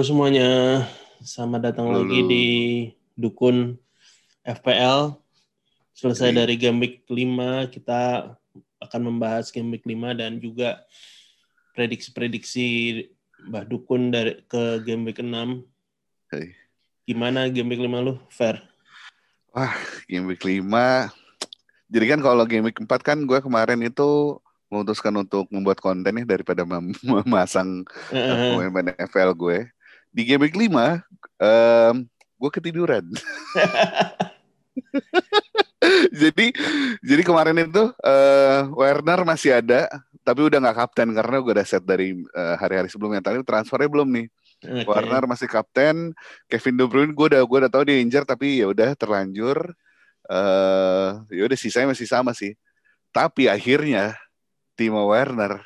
Halo semuanya, selamat datang Halo, lagi di Dukun FPL. Selesai Yoi. dari game week 5, kita akan membahas game week 5 dan juga prediksi-prediksi Mbah Dukun dari ke game week 6. Hei. Gimana game week 5 lu? Fair. Wah, game week 5. Jadi kan kalau game week 4 kan gue kemarin itu memutuskan untuk membuat konten nih daripada mem- memasang Eh, uh, pemain NFL gue. Di game week 5, em, gue ketiduran. jadi jadi kemarin itu eh, Werner masih ada, tapi udah nggak kapten karena gue udah set dari eh, hari-hari sebelumnya. Tadi transfernya belum nih. Oke. Warner masih kapten, Kevin De Bruyne gue udah gue udah tahu dia injured tapi ya udah terlanjur. Eh ya udah sisanya masih sama sih. Tapi akhirnya Timo Werner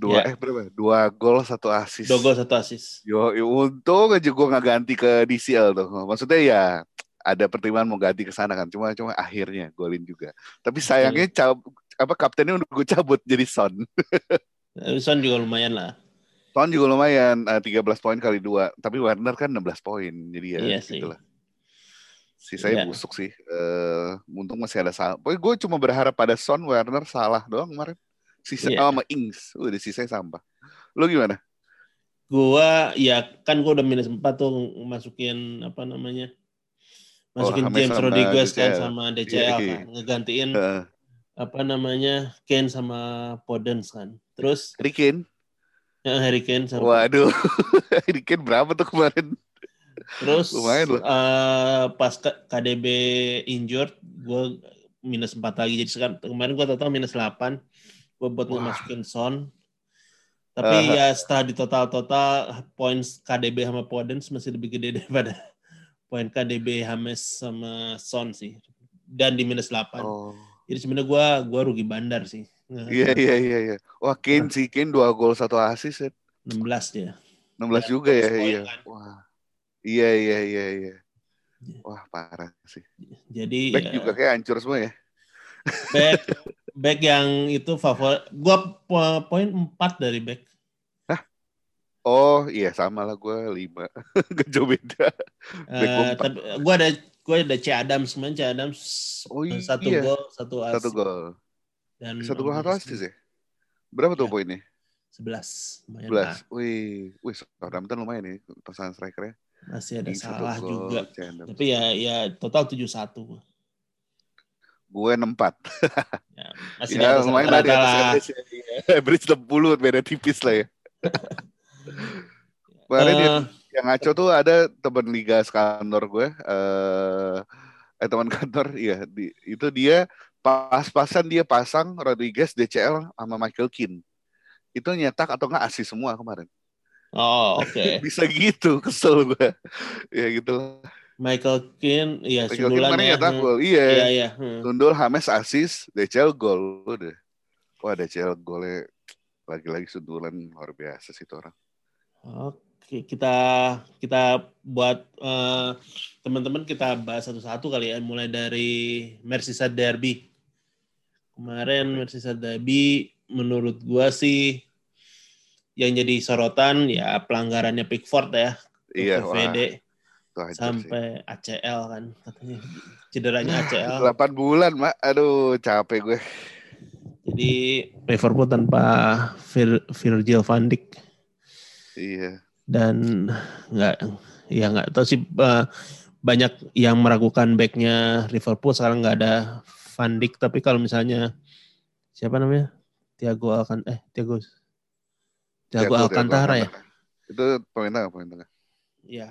dua Ya. eh berapa? Dua gol satu assist. Dua gol satu assist. Yo, yo, untung aja gue nggak ganti ke DCL tuh. Maksudnya ya ada pertimbangan mau ganti ke sana kan. Cuma cuma akhirnya golin juga. Tapi sayangnya cab, apa kaptennya udah gue cabut jadi Son. Son juga lumayan lah. Son juga lumayan eh, 13 poin kali dua. Tapi Werner kan 16 poin. Jadi ya Iya sih. gitulah. Sisanya Iya. busuk sih. Eh untung masih ada salah. Pokoknya gue cuma berharap pada Son, Werner salah doang kemarin. Sisa oh, sama Ings. Udah sisanya sampah. Lu gimana? Gua ya kan gua udah minus 4 tuh masukin apa namanya? Masukin James James Oh, sama Rodriguez kan sama DCL Iya, kan. iya. Ngegantiin Uh, apa namanya? Kane sama Podence kan. Terus Harry Kane. eh, Harry Kane sama Waduh. Harry Kane berapa tuh kemarin? Terus lumayan loh. eh, pas KDB injured gua minus 4 lagi. Jadi sekarang kemarin gua total minus 8. Buat Wah. masukin Son. Tapi Uh, ya setelah di total-total poin KDB sama Podence masih lebih gede daripada poin KDB Hames sama Son sih. Dan di minus 8. Oh. Jadi sebenarnya gua gua rugi bandar sih. Nge- Iya iya iya iya. Wah Kane sih Kane dua gol satu assist ya. 16 dia. 16 Ya, juga ya. Iya. kan. Wah. Iya iya iya iya. Iya. Wah parah sih. Jadi Back ya, juga kayak hancur semua ya. back back yang itu favorit gua po- poin 4 dari back. Oh iya sama lah gue lima. Gak jauh beda. Back gua tapi gua ada gua ada C Adams kemarin C Adams Oh eh, satu iya. gol satu assist Satu gol. dan Satu gol satu assist ya. Berapa tuh Iya. poinnya? 11 lumayan 11. lah. Wih, wih Southampton lumayan nih pasangan strikernya. masih ada satu salah juga tapi ya ya total 71 gua. Gue 64. ya, masih di Ya atas lumayan lah di atas average. ya. Average 60 beda tipis lah ya. Kemarin Eh, yang, yang ngaco tuh ada teman liga sekantor gue. Eh, eh teman kantor, iya. Di, itu dia pas-pasan dia pasang Rodriguez, DCL sama Michael Keane. Itu nyetak atau nggak asis semua kemarin. oh oke Bisa gitu, kesel gue. ya gitu. Michael Keane ya Michael sundulan ya nyetak hmm. gol. Iya. iya iya hmm. Tundul Hames asis, DCL gol. Udah. Wah DCL golnya lagi-lagi sundulan luar biasa sih itu orang. Oke, kita kita buat eh, teman-teman kita bahas satu-satu kali ya, mulai dari Merseyside Derby. Kemarin Merseyside Derby menurut gua sih yang jadi sorotan ya pelanggarannya Pickford ya, Iya, wah. Itu hancur sih. sampai ACL kan katanya cederanya ACL. 8 bulan, Mak. Aduh, capek gue. Jadi Liverpool tanpa Vir- Virgil van Dijk. Iya. dan nggak ya nggak tahu sih eh, banyak yang meragukan backnya Liverpool sekarang nggak ada Van Dijk tapi kalau misalnya siapa namanya Thiago Alcan eh Thiago Thiago Thiago, Alcantara Thiago ya. Itu pemain tengah, pemain tengah. ya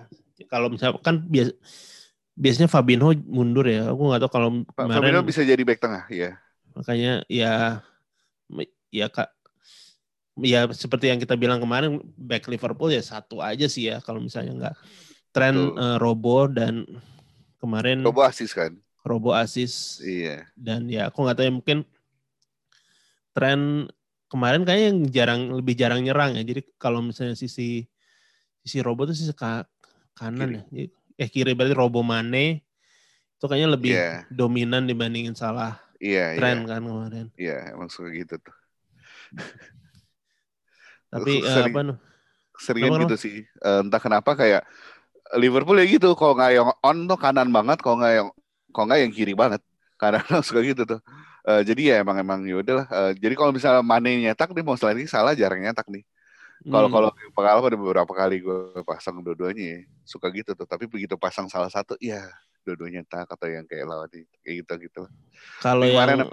kalau misalnya kan bias, biasanya Fabinho mundur ya aku nggak tahu kalau kemarin Fabinho bisa jadi back tengah, iya. makanya ya ya kak ya seperti yang kita bilang kemarin back Liverpool ya satu aja sih ya kalau misalnya nggak tren Betul. eh, Robo dan kemarin Robo asis kan? Robo asis Iya. dan ya aku nggak tahu ya mungkin tren kemarin kayaknya yang jarang lebih jarang nyerang ya jadi kalau misalnya sisi sisi Robo tuh sisi ka- kanan ya Jadi- eh kiri berarti Robo Mane itu kayaknya lebih Iya. dominan dibandingin salah Iya, tren iya. kan kemarin Iya, emang suka gitu tuh. tapi eh, Sering- apa nu- seringan gitu sih. Eh, entah kenapa kayak Liverpool ya gitu. Kalau nggak yang on tuh kanan banget, kalau nggak yang kalau nggak yang kiri banget. Karena suka gitu tuh. Eh, jadi ya emang emang ya udahlah. Eh, jadi kalau misalnya Mane nyetak nih mau selain ini salah jarang nyetak nih. Kalau Hmm. kalau pengalaman ada beberapa kali gue pasang dua-duanya ya, suka gitu tuh. Tapi begitu pasang salah satu, ya dua-duanya nyetak atau yang kayak lawan ini kayak gitu gitu. kalau yang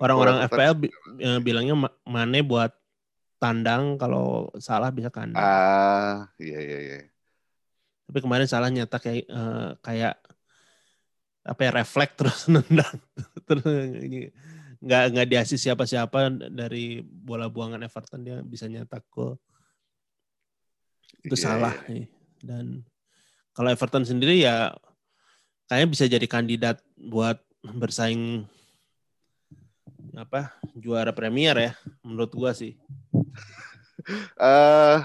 orang-orang FPL bi- eh, bilangnya Ma- Mane buat tandang kalau salah bisa kandang. Ah, iya iya iya. Tapi kemarin salah nyetak kayak eh, kayak apa ya refleks terus nendang terus ini nggak nggak diasis siapa-siapa dari bola buangan Everton dia bisa nyetak gol itu Iya, salah iya. nih. dan kalau Everton sendiri ya kayaknya bisa jadi kandidat buat bersaing apa juara Premier ya menurut gua sih Eh,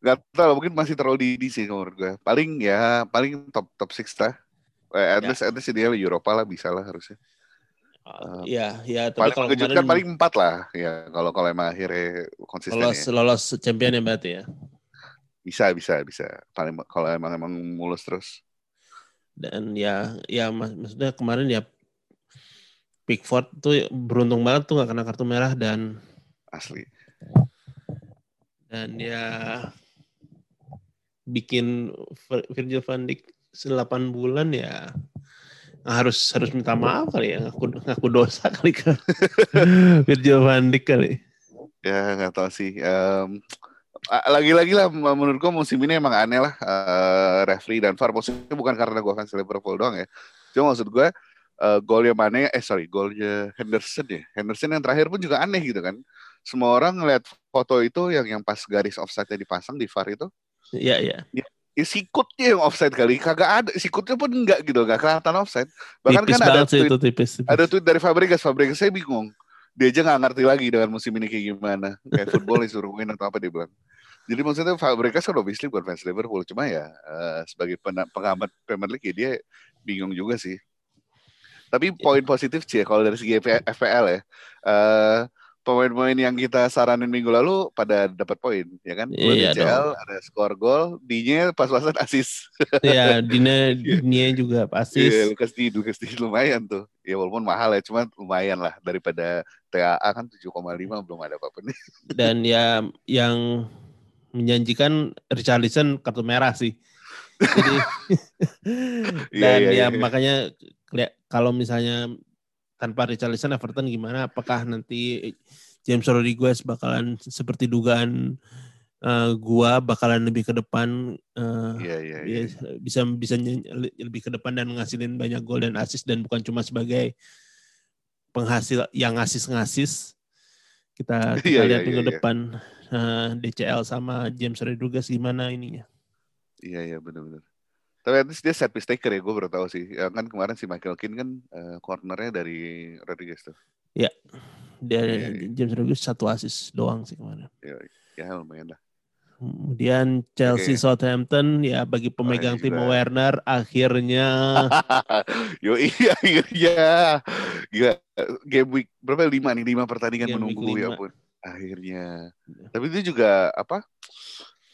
nggak tahu mungkin masih terlalu dini sih menurut gue. Paling ya paling top top six lah. Eh, at Ya. least at least dia Eropa lah bisa lah harusnya. Uh, ya ya tapi Paling kalau mengejutkan kemarin paling empat lah ya kalau kalau emang akhirnya konsisten lolos ya. lolos champion ya berarti ya Bisa bisa bisa. Paling kalau emang emang mulus terus. dan ya ya mak- maksudnya kemarin ya Pickford tuh beruntung banget tuh gak kena kartu merah dan Asli. dan ya bikin Vir- Virgil van Dijk 8 bulan ya harus harus minta maaf kali ya ngaku ngaku dosa kali ke Virgil van Dijk kali Ya nggak tahu sih. A- lagi-lagi lah menurut gua musim ini emang aneh lah eh, referee dan VAR. Maksudnya bukan karena gua fans Liverpool doang ya. Cuma maksud gua eh, golnya Mane eh sorry golnya Henderson ya. Henderson yang terakhir pun juga aneh gitu kan. Semua orang ngeliat foto itu yang yang pas garis offside-nya dipasang di VAR itu. Ya ya ya sikutnya yang offside kali. Kagak ada sikutnya pun enggak gitu nggak kelihatan offside. Bahkan tipis kan ada tweet itu tipis, tipis. ada tweet dari Fabregas. Fabregas saya bingung. Dia aja nggak ngerti lagi dengan musim ini kayak gimana. Kayak football disuruh win atau apa dia bilang jadi maksudnya Fabregas kan obviously bukan fans Liverpool cuma ya eh, sebagai pengamat Premier League ya dia bingung juga sih. Tapi poin positif sih ya, kalau dari segi FP- FPL ya eh, pemain-pemain yang kita saranin minggu lalu pada dapat poin ya kan? Iya DCL ada skor gol D-nya pas-pasan asis ya Dina Dina juga pasti Iya, Lukas di Lukas di lumayan tuh. Ya walaupun mahal ya, cuma lumayan lah daripada TAA kan 7,5 belum ada apa-apa nih. dan ya yang menjanjikan Richarlison kartu merah sih. Jadi Iya, dan iya, ya iya. makanya kalau misalnya tanpa Richarlison Everton gimana? Apakah nanti James Rodriguez bakalan seperti dugaan eh, gua bakalan lebih ke depan eh, Iya, iya, iya. dia bisa bisa lebih ke depan dan ngasilin banyak gol dan assist dan bukan cuma sebagai penghasil yang ngasis-ngasis. Kita, kita Iya, iya, lihat minggu iya, iya. depan eh, DCL sama James Rodriguez gimana ininya. Iya, iya benar-benar. Tapi at least dia set piece taker ya, gue baru tahu sih. Ya, kan kemarin si Michael Keane kan eh, cornernya dari Rodriguez tuh. Dia Iya, iya. James Rodriguez satu assist doang sih kemarin. Ya lumayan lah. Kemudian Chelsea Oke. Southampton ya bagi pemegang Timo juga. Werner akhirnya Yo iya akhirnya gila game week berapa lima nih lima pertandingan Game menunggu ya pun akhirnya. Tapi itu juga apa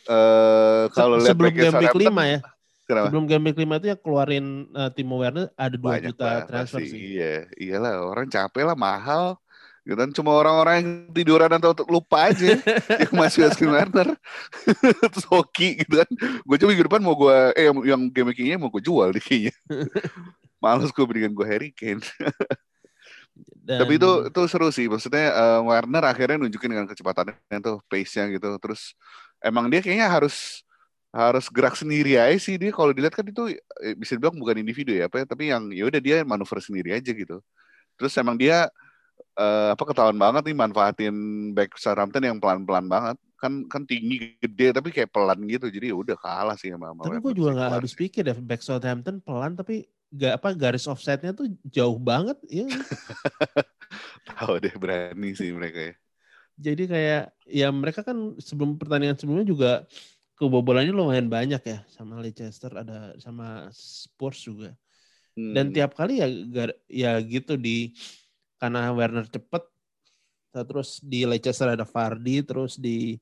eh kalau Se- sebelum game week 5 ya. kenapa? Sebelum game week 5 itu ya keluarin eh, Timo Werner ada 2 banyak juta lah transfer pasti sih. iya iyalah orang capek lah mahal. Gitu kan cuma orang-orang yang tiduran atau lupa aja yang masih Wesley Werner terus hoki gitu kan. Gue coba minggu depan mau gue eh yang, yang game week-nya mau gue jual nih kayaknya. Males gue berikan gue Harry Kane Dan, Tapi itu itu seru sih. Maksudnya eh, Warner akhirnya nunjukin dengan kecepatannya tuh, pace-nya gitu. Terus emang dia kayaknya harus harus gerak sendiri aja sih dia kalau dilihat kan itu eh, bisa dibilang bukan individu ya apa ya, tapi yang ya udah dia manuver sendiri aja gitu. Terus emang dia eh, apa ketahuan banget nih manfaatin back Southampton yang pelan-pelan banget. Kan kan tinggi gede tapi kayak pelan gitu. Jadi ya udah kalah sih sama, sama tapi gue juga nggak habis pikir deh back Southampton pelan tapi gak apa garis offside-nya tuh jauh banget ya. Tahu deh berani sih mereka ya. Jadi kayak ya mereka kan sebelum pertandingan sebelumnya juga kebobolannya lumayan banyak ya sama Leicester ada sama Spurs juga. Dan Hmm. tiap kali ya gar- ya gitu di karena Werner cepet terus di Leicester ada Vardy terus di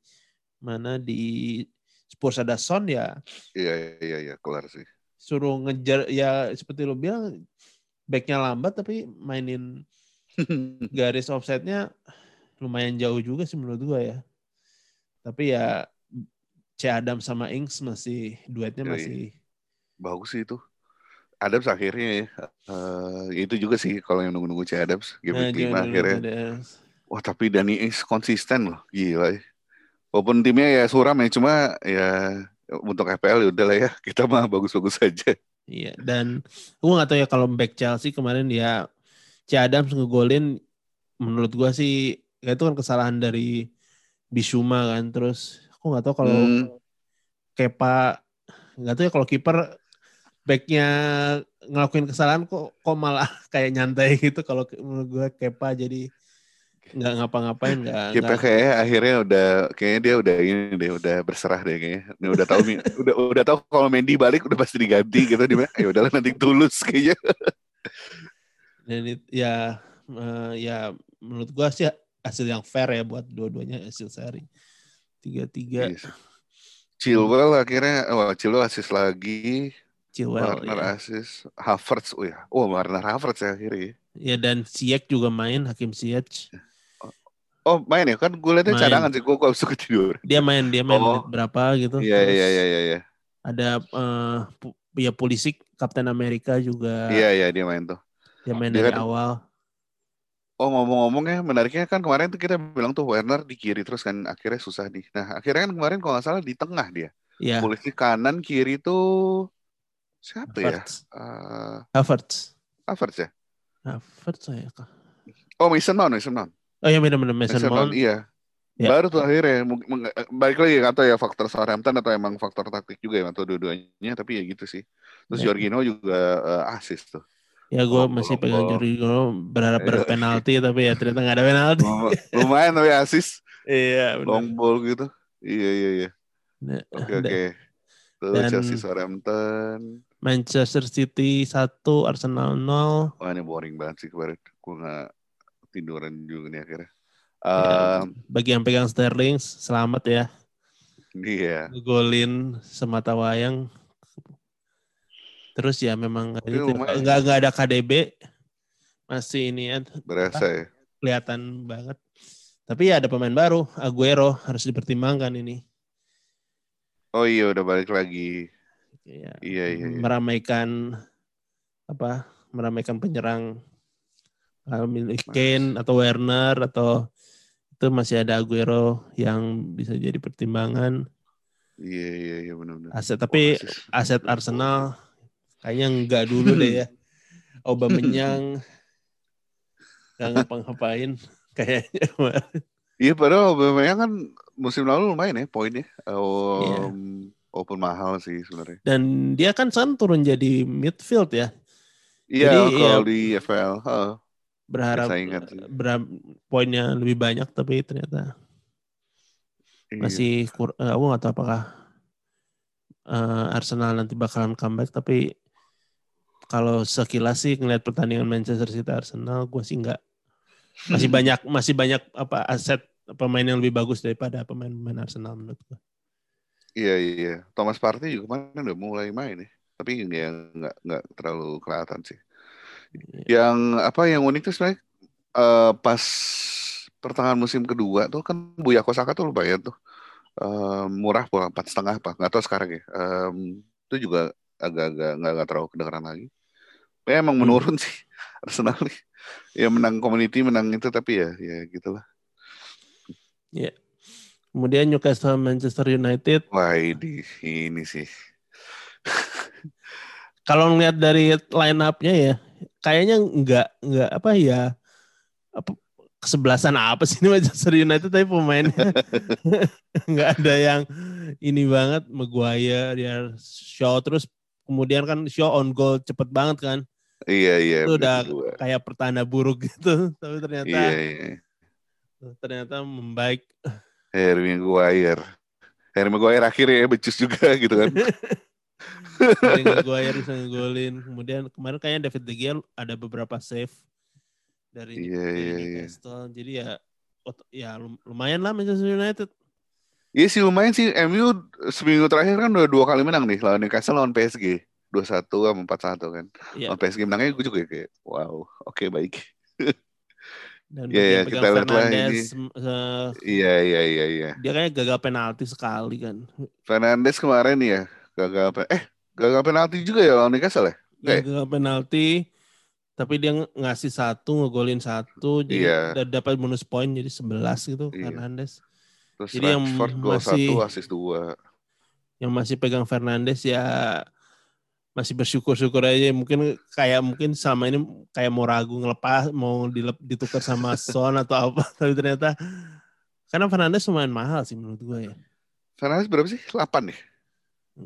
mana di Spurs ada Son ya Iya iya iya kelar sih. Suruh ngejar ya seperti lo bilang backnya lambat tapi mainin garis offsetnya lumayan jauh juga sih menurut gua ya. Tapi ya C Adam sama Ings masih duetnya masih Bagus sih itu. Adams akhirnya ya. eh, itu juga sih kalau yang nunggu-nunggu C Adams game Nah, week lima jangan akhirnya. deh. Wah tapi Dani Ings konsisten loh, gila ya. Walaupun timnya ya suram ya, cuma ya untuk FPL ya udah lah ya, kita mah bagus-bagus saja. Iya, dan gue nggak tahu ya kalau back Chelsea kemarin ya C Adams ngegolin menurut gua sih ya itu kan kesalahan dari Bisuma kan terus aku nggak tahu kalau Hmm. Kepa nggak tahu ya kalau kiper backnya ngelakuin kesalahan kok kok malah kayak nyantai gitu kalau menurut gua Kepa jadi nggak ngapa-ngapain nggak Kita nggak- kayaknya akhirnya udah kayaknya dia udah ini deh, udah berserah deh kayaknya. Ini udah tahu udah udah tahu kalau Mendy balik udah pasti diganti gitu dia. bilang, Ya udahlah nanti tulus kayaknya. dan it- ya eh, ya menurut gua sih hasil yang fair ya buat dua-duanya hasil seri tiga tiga Yes. Chilwell akhirnya, wah Chilwell asis lagi, Chilwell Warner ya. asis, Havertz, oh ya, oh Warner Havertz ya akhirnya. ya dan Ziyech juga main Hakim Ziyech Oh main ya kan gue liatnya Main. cadangan sih, gue kok suka tidur. dia main dia main Oh. berapa gitu Iya iya iya iya. iya. ada eh, pu- ya Pulisic Kapten Amerika juga Iya iya dia main tuh. dia main Dia dari kan- awal Oh ngomong-ngomong ya menariknya kan kemarin tuh kita bilang tuh Werner di kiri terus kan akhirnya susah nih. Nah akhirnya kan kemarin kalau nggak salah di tengah dia. ya Polisi kanan kiri tuh siapa ya? Havertz Eh, Havertz Havertz ya? Havertz saya Oh Mason Mount, Mason Mount. Oh ya benar-benar Mason Mount iya. Ya. Baru tuh akhirnya balik lagi atau ya faktor Southampton atau emang faktor taktik juga ya atau dua-duanya tapi ya gitu sih. Terus Ya. Jorginho juga eh, asis tuh. ya gue masih pegang juri gue berharap Iya. berpenalti tapi ya ternyata nggak ada penalti Lum- Lumayan tapi asis iya long ball gitu. Iya iya iya. Nah, Oke oke. Tuh Dan- Chelsea Southampton. Manchester City 1 Arsenal 0 Wah ini boring banget sih kemarin. Gue nggak tiduran juga nih akhirnya. Ya. Um, bagi yang pegang Sterling selamat ya Iya. golin semata wayang terus ya memang Tapi itu, lumayan. nggak nggak ada KDB masih ini ya Berasa ya. kelihatan banget tapi ya ada pemain baru Aguero harus dipertimbangkan ini Oh iya udah balik lagi. ya, Iya iya. iya. meramaikan apa meramaikan penyerang milik Kane atau Werner atau itu masih ada Aguero yang bisa jadi pertimbangan Iya iya iya benar-benar. aset tapi asis. aset Arsenal kayaknya enggak dulu deh ya Aubameyang nggak ngapa-ngapain kayaknya Iya padahal Aubameyang kan musim lalu lumayan ya poinnya. Um, Iya. Walaupun mahal sih sebenarnya. dan dia kan sekarang turun jadi midfield ya Iya Jadi, kalau ya- di FPL. heeh. Berharap poinnya lebih banyak tapi ternyata Iya. masih kur eh, aku nggak tahu apakah eh, Arsenal nanti bakalan comeback tapi kalau sekilas sih ngelihat pertandingan Manchester City Arsenal gue sih nggak masih banyak masih banyak apa aset pemain yang lebih bagus daripada pemain-pemain Arsenal menurut gue. Iya iya. Thomas Partey juga kemarin udah mulai main ya. Tapi ya nggak nggak terlalu kelihatan sih. Iya. Yang apa yang unik tuh sebenarnya eh, pas pertengahan musim kedua tuh kan Buya Kosaka tuh lumayan tuh Eh, murah pula empat setengah apa nggak tahu sekarang ya. Em, itu juga agak-agak nggak nggak terlalu kedengeran lagi. Ya, emang Hmm. menurun sih Arsenal nih. Ya menang community menang itu tapi ya ya gitulah. Kemudian Newcastle Manchester United Wah ini ini sih. kalau ngelihat dari line up-nya ya kayaknya nggak nggak apa ya apa kesebelasan apa sih ini Manchester United tapi pemainnya nggak ada yang ini banget Maguire dia Shaw terus kemudian kan Shaw on goal cepet banget kan Iya iya. Itu udah juga. kayak pertanda buruk gitu tapi ternyata Iya iya. ternyata membaik Harry Maguire. Harry Maguire akhirnya ya becus juga gitu kan. dari Maguire bisa ngegolin kemudian kemarin kayaknya David De Gea ada beberapa save dari, Iya, dari iya. Newcastle jadi ya ya lum- lumayan lah Manchester United Iya sih lumayan sih. MU seminggu terakhir kan udah dua kali menang nih lawan Newcastle lawan PSG. 2-1 sama 4-1 kan. Iya. Lawan PSG menangnya gue juga kayak wow, oke baik. Dan Iya, iya, kita lihat lah Fernandes, eh, Iya iya iya iya. dia kayaknya gagal penalti sekali kan. Fernandes kemarin ya gagal eh gagal penalti juga ya lawan Newcastle ya? Dia Oke. gagal penalti, tapi dia ng- ngasih satu, ngegolin satu, jadi da- dapat bonus poin jadi 11 gitu Iya. Fernandes. Terus Jadi yang masih- satu, assist dua. Yang masih pegang Fernandes ya masih bersyukur-syukur aja mungkin kayak mungkin sama ini kayak mau ragu ngelepas mau dilep, ditukar sama Son atau apa tapi ternyata karena Fernandes lumayan mahal sih menurut gue ya Fernandes berapa sih? 8 ya?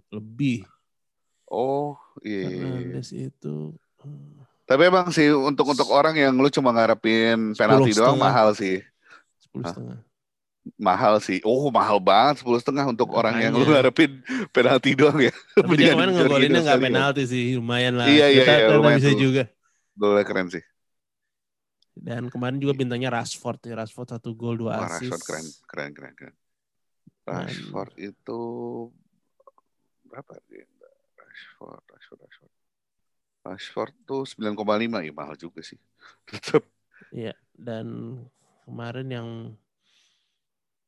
Lebih Oh iya. iya, iya. Fernandes itu Tapi emang sih untuk untuk orang yang lu cuma ngarepin penalti doang mahal sih. sepuluh setengah Mahal sih. Oh mahal banget sepuluh setengah untuk orang yang lu ngarepin penalti doang ya. tapi dia kemarin Jorginho ngegolinnya nggak penalti sih lumayan lah Iya, iya, Ternyata- iya, lumayan bisa tuh. juga Golnya keren sih. dan kemarin juga bintangnya Rashford ya Rashford satu gol dua Wah, assist Rashford keren, keren, keren, keren. Rashford itu berapa dia? Rashford, Rashford, Rashford. Rashford tuh 9,5 ya mahal juga sih. Tetap. Iya, dan kemarin yang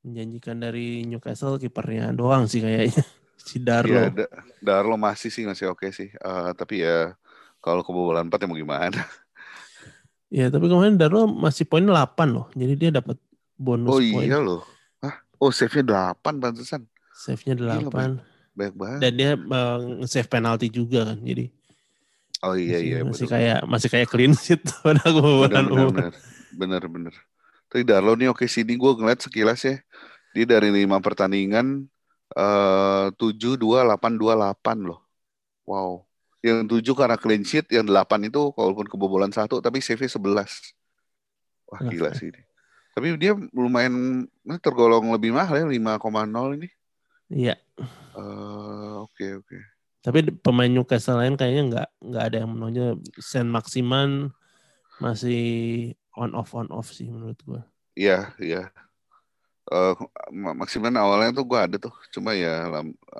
menjanjikan dari Newcastle kipernya doang sih kayaknya si Darlow. Iya, Da- Darlow masih sih masih oke sih. Eh, tapi ya kalau kebobolan 4 ya mau gimana? Iya, tapi kemarin Darlow masih poin 8 loh. Jadi dia dapat bonus Oh poin. iya loh. Hah? Oh save-nya 8 pantesan. Save-nya Gila, 8 Banyak banget. dan dia eh, nge-save penalti juga kan. Jadi Oh iya iya masih betul. kayak masih kayak clean sheet pada bener kebobolan bener bener bener bener. Tapi Darlow nih oke sih ini gue ngeliat sekilas ya. Dia dari lima pertandingan eh tujuh dua delapan dua delapan loh. Wow. Yang tujuh karena clean sheet, yang delapan itu walaupun kebobolan satu tapi save sebelas. Wah gila sih ini. Tapi dia lumayan tergolong lebih mahal ya 5,0 ini. Iya, Eh, Oke oke. tapi pemain Newcastle lain kayaknya nggak nggak ada yang menonjol. Sen Maximan masih on off on off sih menurut gua. Iya, iya. Ma- Maximan awalnya tuh gua ada tuh, cuma ya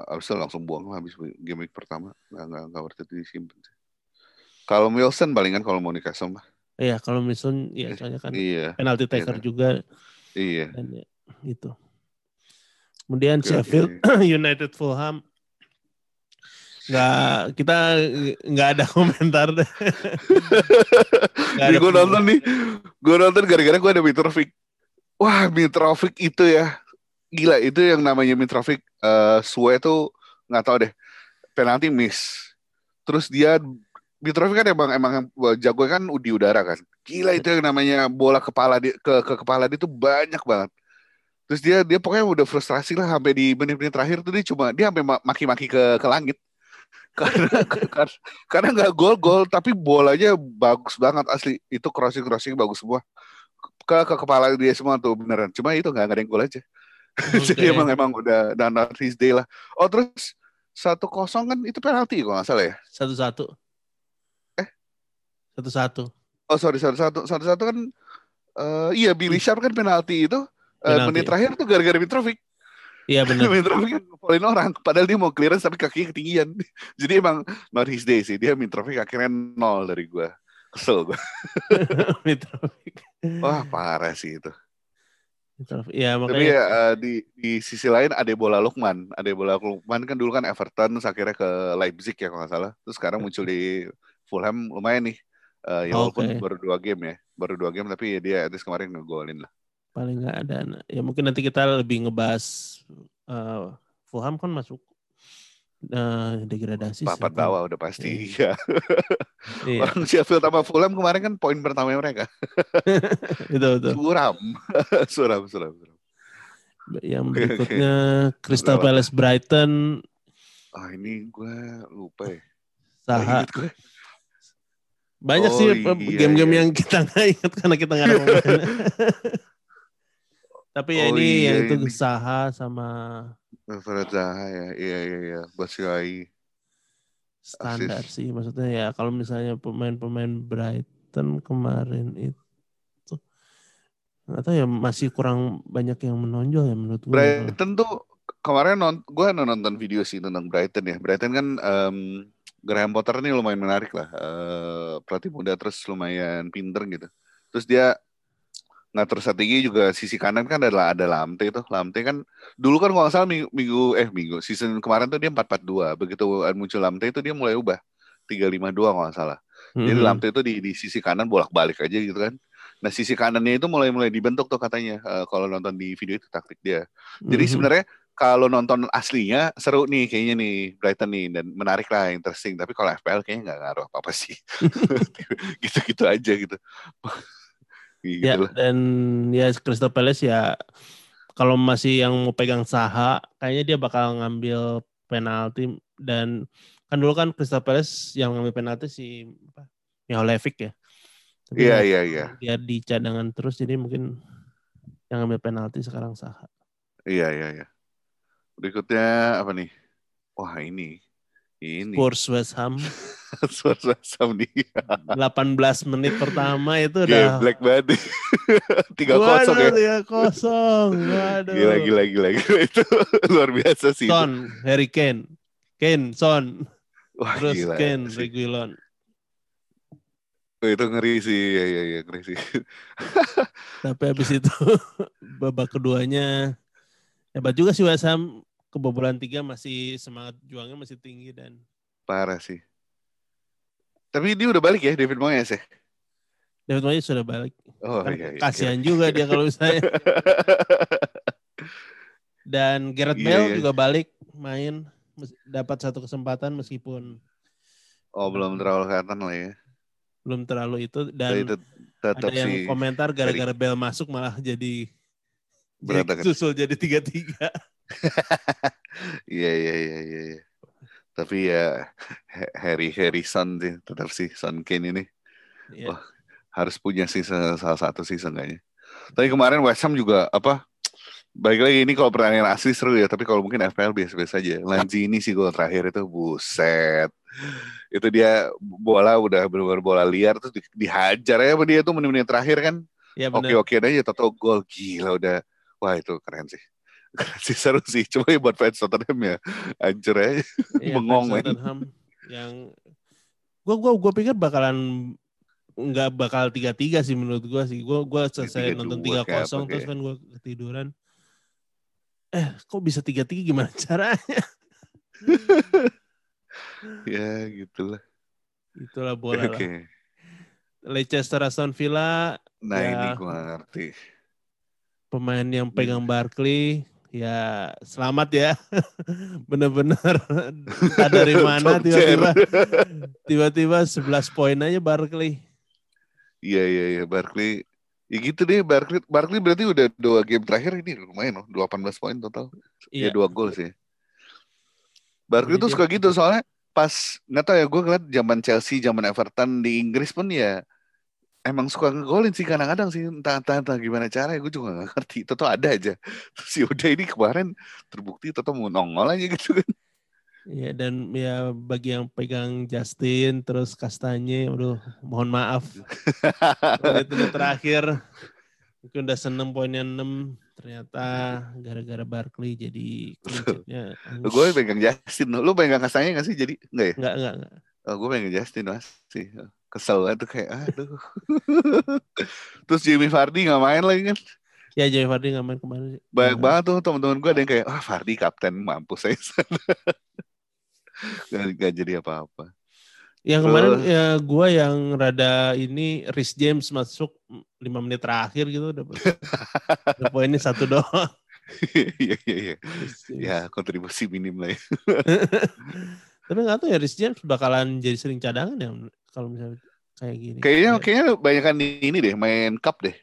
abis itu langsung buang lah habis game week pertama, nggak nggak nggak worth it disimpan. Kalau Wilson palingan kalau mau Newcastle mah, Iya, kalau Mason ya soalnya kan iya, penalti taker kan. juga iya. dan ya, itu. Kemudian Oke, Sheffield oke. United Fulham nggak kita nggak ada komentar deh. Ada gue nonton nih, gue nonton gara-gara gue ada Mitrovic. Wah Mitrovic itu ya, gila itu yang namanya Mitrovic. eh Sue tuh nggak tahu deh, penalti miss. Terus dia Mitrovic kan emang emang jago kan di udara kan. Gila itu yang namanya bola kepala di, ke ke kepala dia tuh banyak banget. Terus dia dia pokoknya udah frustrasi lah sampai di menit-menit terakhir tuh dia cuma dia sampai ma- maki-maki ke ke langit. Karena karena karena nggak gol-gol tapi bolanya bagus banget asli. Itu crossing-crossing bagus semua. Ke ke kepala dia semua tuh beneran. Cuma itu nggak ada yang gol aja. Jadi Oke. emang emang udah not his day lah. Oh terus satu kosong kan itu penalti kalau nggak salah ya. Satu-satu. Eh? Satu-satu. Oh sorry satu satu satu satu kan eh iya Billy Sharp kan penalti itu Penalti. menit terakhir tuh gara-gara Mitrovic. Iya benar. Mitrovic kan ngepolin orang padahal dia mau clearance tapi kakinya ketinggian. Jadi emang not his day sih. Dia Mitrovic akhirnya nol dari gua. Kesel gua. Mitrovic. Wah parah sih itu. Mitrovic. Iya Tapi makanya ya eh, di di sisi lain ada bola Lukman. Ada bola Lukman kan dulu kan Everton akhirnya ke Leipzig ya kalau nggak salah. Terus sekarang muncul di Fulham lumayan nih. Eh, ya walaupun Oke. baru dua game ya. Baru dua game tapi ya dia at least kemarin ngegolin lah. Paling nggak ada. Ya mungkin nanti kita lebih ngebahas eh, Fulham kan masuk eh, degradasi. Papat bawah udah pasti. Iya. Iya, Orang Sheffield sama Fulham kemarin kan poin pertama mereka. itu betul. Suram. suram, suram, suram. Yang berikutnya Crystal Berapa? Palace Brighton Ah ini gue lupa ya. Saha. gue. Banyak Oh, sih iya, game-game iya. yang kita nggak ingat karena kita nggak ada. Tapi ya Oh, ini iya, yang itu ini. Saha sama Alfred Zaha ya. Iya, iya, iya. Batshuayi. standar Asis. sih maksudnya ya kalau misalnya pemain-pemain Brighton kemarin itu atau ya masih kurang banyak yang menonjol ya menurut gue. Brighton tuh kemarin non, gue nonton video sih tentang Brighton ya. Brighton kan um, Graham Potter ini lumayan menarik lah. Uh, pelatih muda terus lumayan pinter gitu. Terus dia ngatur strategi juga sisi kanan kan adalah ada Lamte itu. Lamte kan dulu kan kalau nggak salah minggu, minggu eh minggu season kemarin tuh dia 442. Begitu muncul Lamte itu dia mulai ubah 352 kalau nggak salah. Mm-hmm. Jadi Lamte itu di, di sisi kanan bolak-balik aja gitu kan. Nah sisi kanannya itu mulai-mulai dibentuk tuh katanya uh, kalau nonton di video itu taktik dia. Jadi mm-hmm. sebenarnya kalau nonton aslinya seru nih kayaknya nih Brighton nih dan menarik lah interesting. Tapi kalau FPL kayaknya nggak ngaruh apa-apa sih. Gitu-gitu aja gitu. Gitu ya, dan ya Crystal Palace ya kalau masih yang mau pegang Saha kayaknya dia bakal ngambil penalti. Dan kan dulu kan Crystal Palace yang ngambil penalti si apa Miholevic ya. Iya iya iya. dia di cadangan terus jadi mungkin yang ngambil penalti sekarang Saha. Iya iya iya. Berikutnya apa nih? Wah ini ini. Spurs West Ham. Spurs West Ham nih 18 menit pertama itu udah Black banget. tiga kosong ya. tiga kosong. Waduh. Gila gila gila, gila. itu luar biasa sih Son Harry Kane. Kane Son. Wah, terus gila. Kane Reguilon Oh, itu ngeri sih, ya ya ya ngeri sih. Tapi habis itu babak keduanya hebat juga sih West Ham kebobolan tiga masih semangat juangnya masih tinggi dan parah sih. Tapi dia udah balik ya David Moyes ya? David Moyes sudah balik. Oh kan iya, iya. Kasihan iya. juga dia kalau misalnya. dan Gareth iya, Bale iya. juga balik main dapat satu kesempatan meskipun Oh belum terlalu kelihatan lah ya. Belum terlalu itu dan itu ada yang si komentar gara-gara Bale masuk malah jadi Berantakan. susul jadi tiga tiga. Iya iya iya iya. Tapi ya Harry Harry Son sih tetap sih Son Kane ini. Yeah. Wah, harus punya sih salah satu sih seenggaknya. Tapi kemarin West Ham juga apa baik lagi ini kalau pertandingan asli seru ya tapi kalau mungkin FPL biasa-biasa aja ini sih gol terakhir itu buset itu dia bola udah benar-benar bola liar terus di, dihajar ya dia tuh menit-menit terakhir kan ya, oke oke aja toto gol gila udah wah itu keren sih sih seru sih. Cuma ya buat fans Tottenham ya. Hancur aja iya, bengong Tottenham yang gue gue gue pikir bakalan nggak bakal tiga tiga sih menurut gue sih. Gue gue selesai nonton tiga kosong terus kan gue ketiduran. Eh kok bisa tiga tiga gimana caranya? Ya gitulah. Itulah bola okay. lah Leicester Aston Villa nah ya, ini gue ngerti. Pemain yang pegang Barkley ya selamat ya. Bener-bener. Dari mana tiba-tiba tiba-tiba 11 poin aja Barkley. Iya iya iya Barkley. Ya gitu deh Barkley Barkley berarti udah dua game terakhir ini lumayan loh 18 poin total. Iya. ya dua gol sih. Barkley tuh suka gitu soalnya pas nggak tahu ya gue ngeliat zaman Chelsea zaman Everton di Inggris pun ya emang suka ngegolin sih kadang-kadang sih entah, entah entah gimana cara gue juga gak ngerti tuh ada aja terus ya udah ini kemarin terbukti tetap mau nongol aja gitu kan Iya dan ya bagi yang pegang Justin terus Kastanye, aduh mohon maaf. itu terakhir mungkin udah seneng poinnya enam ternyata gara-gara Barkley jadi kuncinya. gue pegang Justin, lu pegang Kastanye gak sih jadi enggak ya? Enggak enggak enggak. Oh, gue pengen Justin sih. Kesel banget tuh kayak aduh. Terus Jamie Vardy nggak main lagi kan? Ya Jamie Vardy nggak main kemarin banyak ya. banget tuh teman-teman gue ada yang kayak ah Vardy kapten mampus saya gak, gak jadi apa-apa. Yang kemarin ya gue yang rada ini Rhys James masuk lima menit terakhir gitu udah poinnya satu doang. Iya iya iya. Ya kontribusi minim lah ya tapi nggak tahu ya Rhys James bakalan jadi sering cadangan ya kalau misalnya kayak gini. Kayaknya ya. kayaknya banyak kan ini deh main cup deh.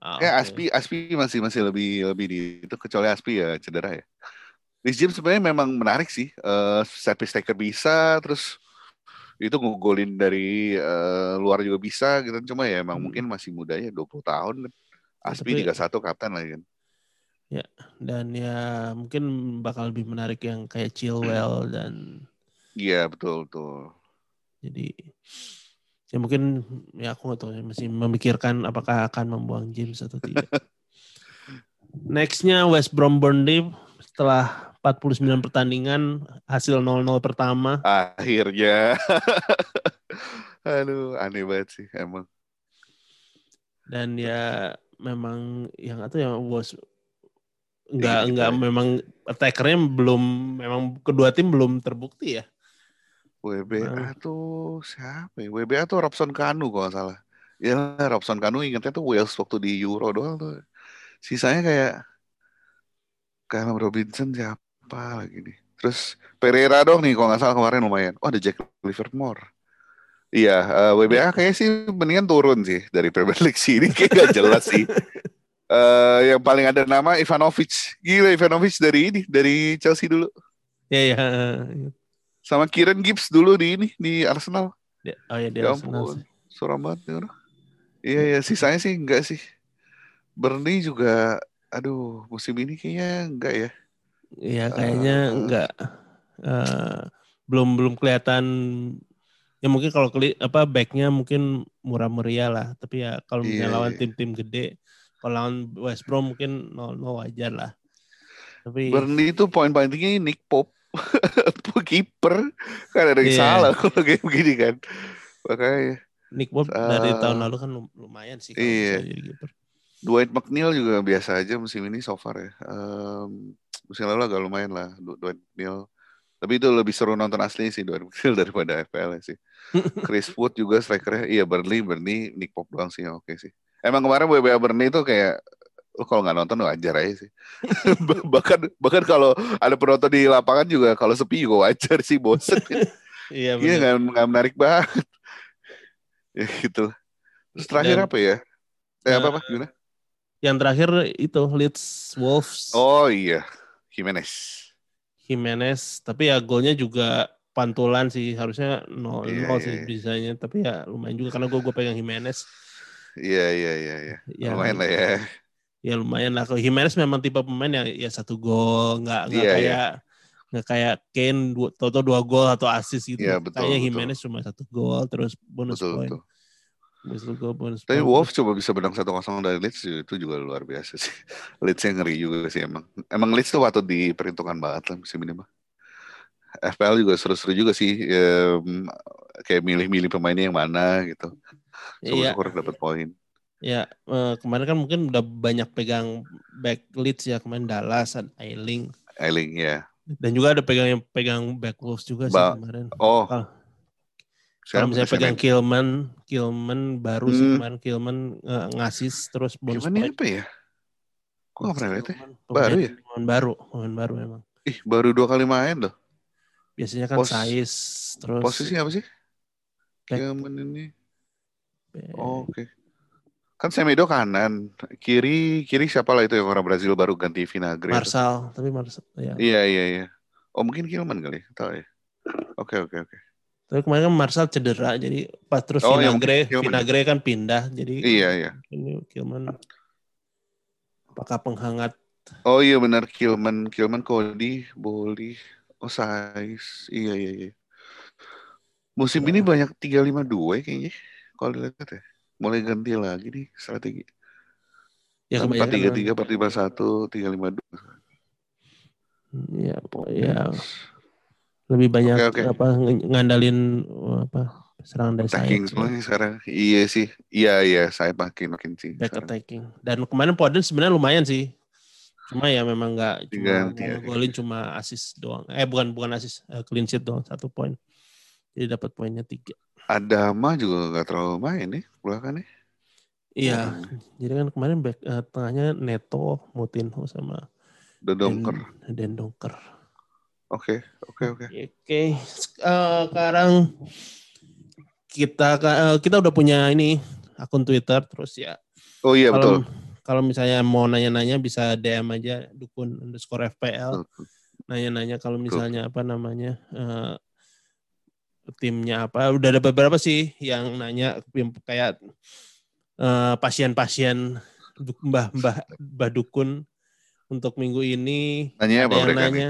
Ah, kayak okay. Aspi Aspi masih masih lebih lebih di itu kecuali Aspi ya cedera ya. Rhys James sebenarnya memang menarik sih. Uh, set piece taker bisa terus itu ngegolin dari uh, luar juga bisa gitu cuma ya emang hmm. mungkin masih muda ya 20 tahun kan. Aspi tiga satu kapten lagi kan. Ya, dan ya mungkin bakal lebih menarik yang kayak Chilwell dan Iya, betul, betul. Jadi Ya mungkin ya aku nggak tahu ya, masih memikirkan apakah akan membuang James atau tidak. Nextnya West Brom Burnley setelah 49 pertandingan hasil 0-0 pertama. Akhirnya. Aduh, aneh banget sih emang. Dan ya memang yang atau yang was nggak Iya, nggak iya. memang attackernya belum memang kedua tim belum terbukti ya. WBA Nah. tuh siapa ya? WBA tuh Robson Kanu kalau nggak salah. Ya Robson Kanu ingetnya tuh Wales waktu di Euro doang tuh. Sisanya kayak Callum Robinson siapa lagi nih. Terus Pereira dong nih kalau nggak salah kemarin lumayan. Oh ada Jack Livermore. Iya, eh, WBA kayaknya sih mendingan turun sih dari Premier League sih. Ini kayak gak jelas sih. Eh, yang paling ada nama Ivanovic. Gila Ivanovic dari ini, dari Chelsea dulu. Ya ya. Sama Kieran Gibbs dulu di ini, di Arsenal. Ya, Oh ya dia Ya Arsenal ampun, suram banget ya. Iya ya, sisanya sih enggak sih. Burnley juga, aduh, musim ini kayaknya enggak ya. Iya kayaknya Eh. enggak eh, belum belum kelihatan ya mungkin kalau keli, apa backnya mungkin murah meriah lah tapi ya kalau misalnya Iya, lawan iya. tim-tim gede kalau lawan West Brom mungkin no, no wajar lah tapi Burnley itu poin paling tinggi Nick Pope, kiper, kan ada yang Iya. salah kalau kayak begini kan. Makanya Nick Pope dari Eh, tahun lalu kan lum- lumayan sih iya. jadi kiper Dwight McNeil juga biasa aja musim ini so far ya. Em, musim lalu agak lumayan lah Dwight McNeil. Tapi itu lebih seru nonton asli sih Dwight McNeil daripada FPL sih. Chris Wood juga strikernya. Iya Burnley, Burnley, Nick Pope doang sih yang oke sih. Emang kemarin WBA Burnley itu kayak lu kalau nggak nonton wajar aja sih. bahkan bahkan kalau ada penonton di lapangan juga kalau sepi juga wajar sih bosen. iya Iya nggak menarik banget. ya gitu. Terus terakhir Dan- apa ya? Eh apa apa Eh, gimana? yang terakhir itu Leeds Wolves Oh iya, Jimenez. Jimenez tapi ya golnya juga pantulan sih harusnya nol Iya, nol sih iya. bisanya tapi ya lumayan juga karena gue gue pegang Jimenez Iya iya iya iya. ya Lumayan lah ya. Ya lumayan lah kalau Jimenez memang tipe pemain yang ya satu gol nggak nggak Iya, iya. kayak nggak kayak Kane dua, toto dua gol atau assist gitu Iya, betul, kayaknya betul. Jimenez cuma satu gol terus bonus Betul point betul. bonus gol bonus Tapi point. Wolves coba bisa menang 1-0 dari Leeds itu juga luar biasa sih. Leeds yang ngeri juga sih emang. Emang Leeds tuh patut diperhitungkan banget lah musim ini mah. FPL juga seru-seru juga sih. Em, kayak milih-milih pemainnya yang mana gitu. iya Syukur-syukur dapat poin. Ya eh, kemarin kan mungkin udah banyak pegang back Leeds ya kemarin Dallas dan Ailing Eiling ya. dan juga ada pegang yang pegang back Wolves juga sih Ba- kemarin Oh, Kalau- siapa? Kalau misalnya pegang? Kilman, Kilman baru sih Hmm. kemarin Kilman eh, ngasis terus bonus Gimana point. apa ya? Kok nggak pernah lihat ya? Kilman, Baru ya? Pemain baru, pemain baru memang. Ih, baru dua kali main loh. Biasanya kan Pos- Sais terus Posisi apa sih? Kilman ini. Oh, Oke. Kan Semedo kanan, kiri kiri siapa lah itu yang orang Brazil baru ganti Vinagre. Marsal, tapi Marsal ya. Iya iya iya. Oh mungkin Kilman kali, tahu ya. Oke oke oke. Tapi kemarin kan Marsal cedera jadi pas terus Oh, yang Vinagre, Kilman. Vinagre kan pindah jadi Iya iya. ini Kilman apakah penghangat Oh iya benar Kilman, Kilman Cody, Boli, oh Sais. Iya iya iya. Musim Ya. ini banyak 352 ya kayaknya. Kalau dilihat ya. Mulai ganti lagi nih strategi. ya Kan kebanyakan 433, 451, 352. ya, ya lebih banyak Oke, oke. apa ng- ngandalin apa serangan dari Attacking sayap. nih sekarang. Iya sih. Iya iya, saya makin makin sih. back sekarang. attacking. Dan kemarin Foden sebenarnya lumayan sih. Cuma ya memang nggak cuma ya. golin cuma assist doang. Eh bukan bukan assist, eh, clean sheet doang satu poin. Jadi dapat poinnya tiga. Adama juga nggak terlalu main nih belakangan nih. Iya. Hmm. Jadi kan kemarin back eh, tengahnya Neto, Moutinho sama Dodongker. Den, Den Donker. Oke, oke, oke. Oke, eh, sekarang kita eh, kita udah punya ini akun Twitter terus ya Oh iya betul. kalau kalau misalnya mau nanya-nanya bisa DM aja dukun underscore FPL Betul. nanya-nanya kalau misalnya apa namanya timnya apa udah ada beberapa sih yang nanya kayak eh, pasien-pasien duk- mbah-mbah mbah dukun untuk minggu ini Nanya ada apa yang nanya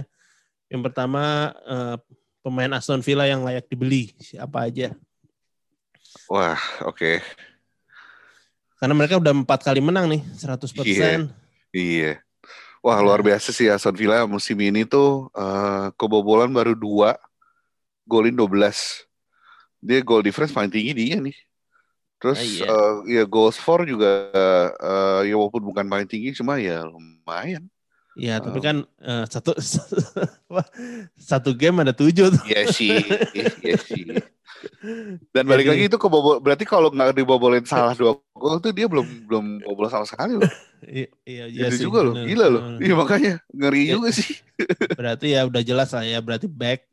yang pertama eh, pemain Aston Villa yang layak dibeli siapa aja Wah, oke. Karena mereka udah empat kali menang nih, 100%. Iya. Iya. Wah, luar biasa sih Aston Villa musim ini tuh eh, kebobolan baru dua, golin 12. Dia goal difference paling tinggi dia nih. Terus Ah, iya. eh, ya goals for juga eh, ya walaupun bukan paling tinggi cuma ya lumayan. Iya, tapi Oh. kan eh, satu satu game ada tujuh tuh. Iya sih, iya sih. Dan balik Jadi- lagi itu kebobol berarti kalau nggak dibobolin salah dua gol tuh dia belum belum bobol sama sekali loh. Iya, iya, iya sih, juga loh, bener. gila loh. Iya makanya ngeri Iya. juga sih. Berarti ya udah jelas lah ya, berarti back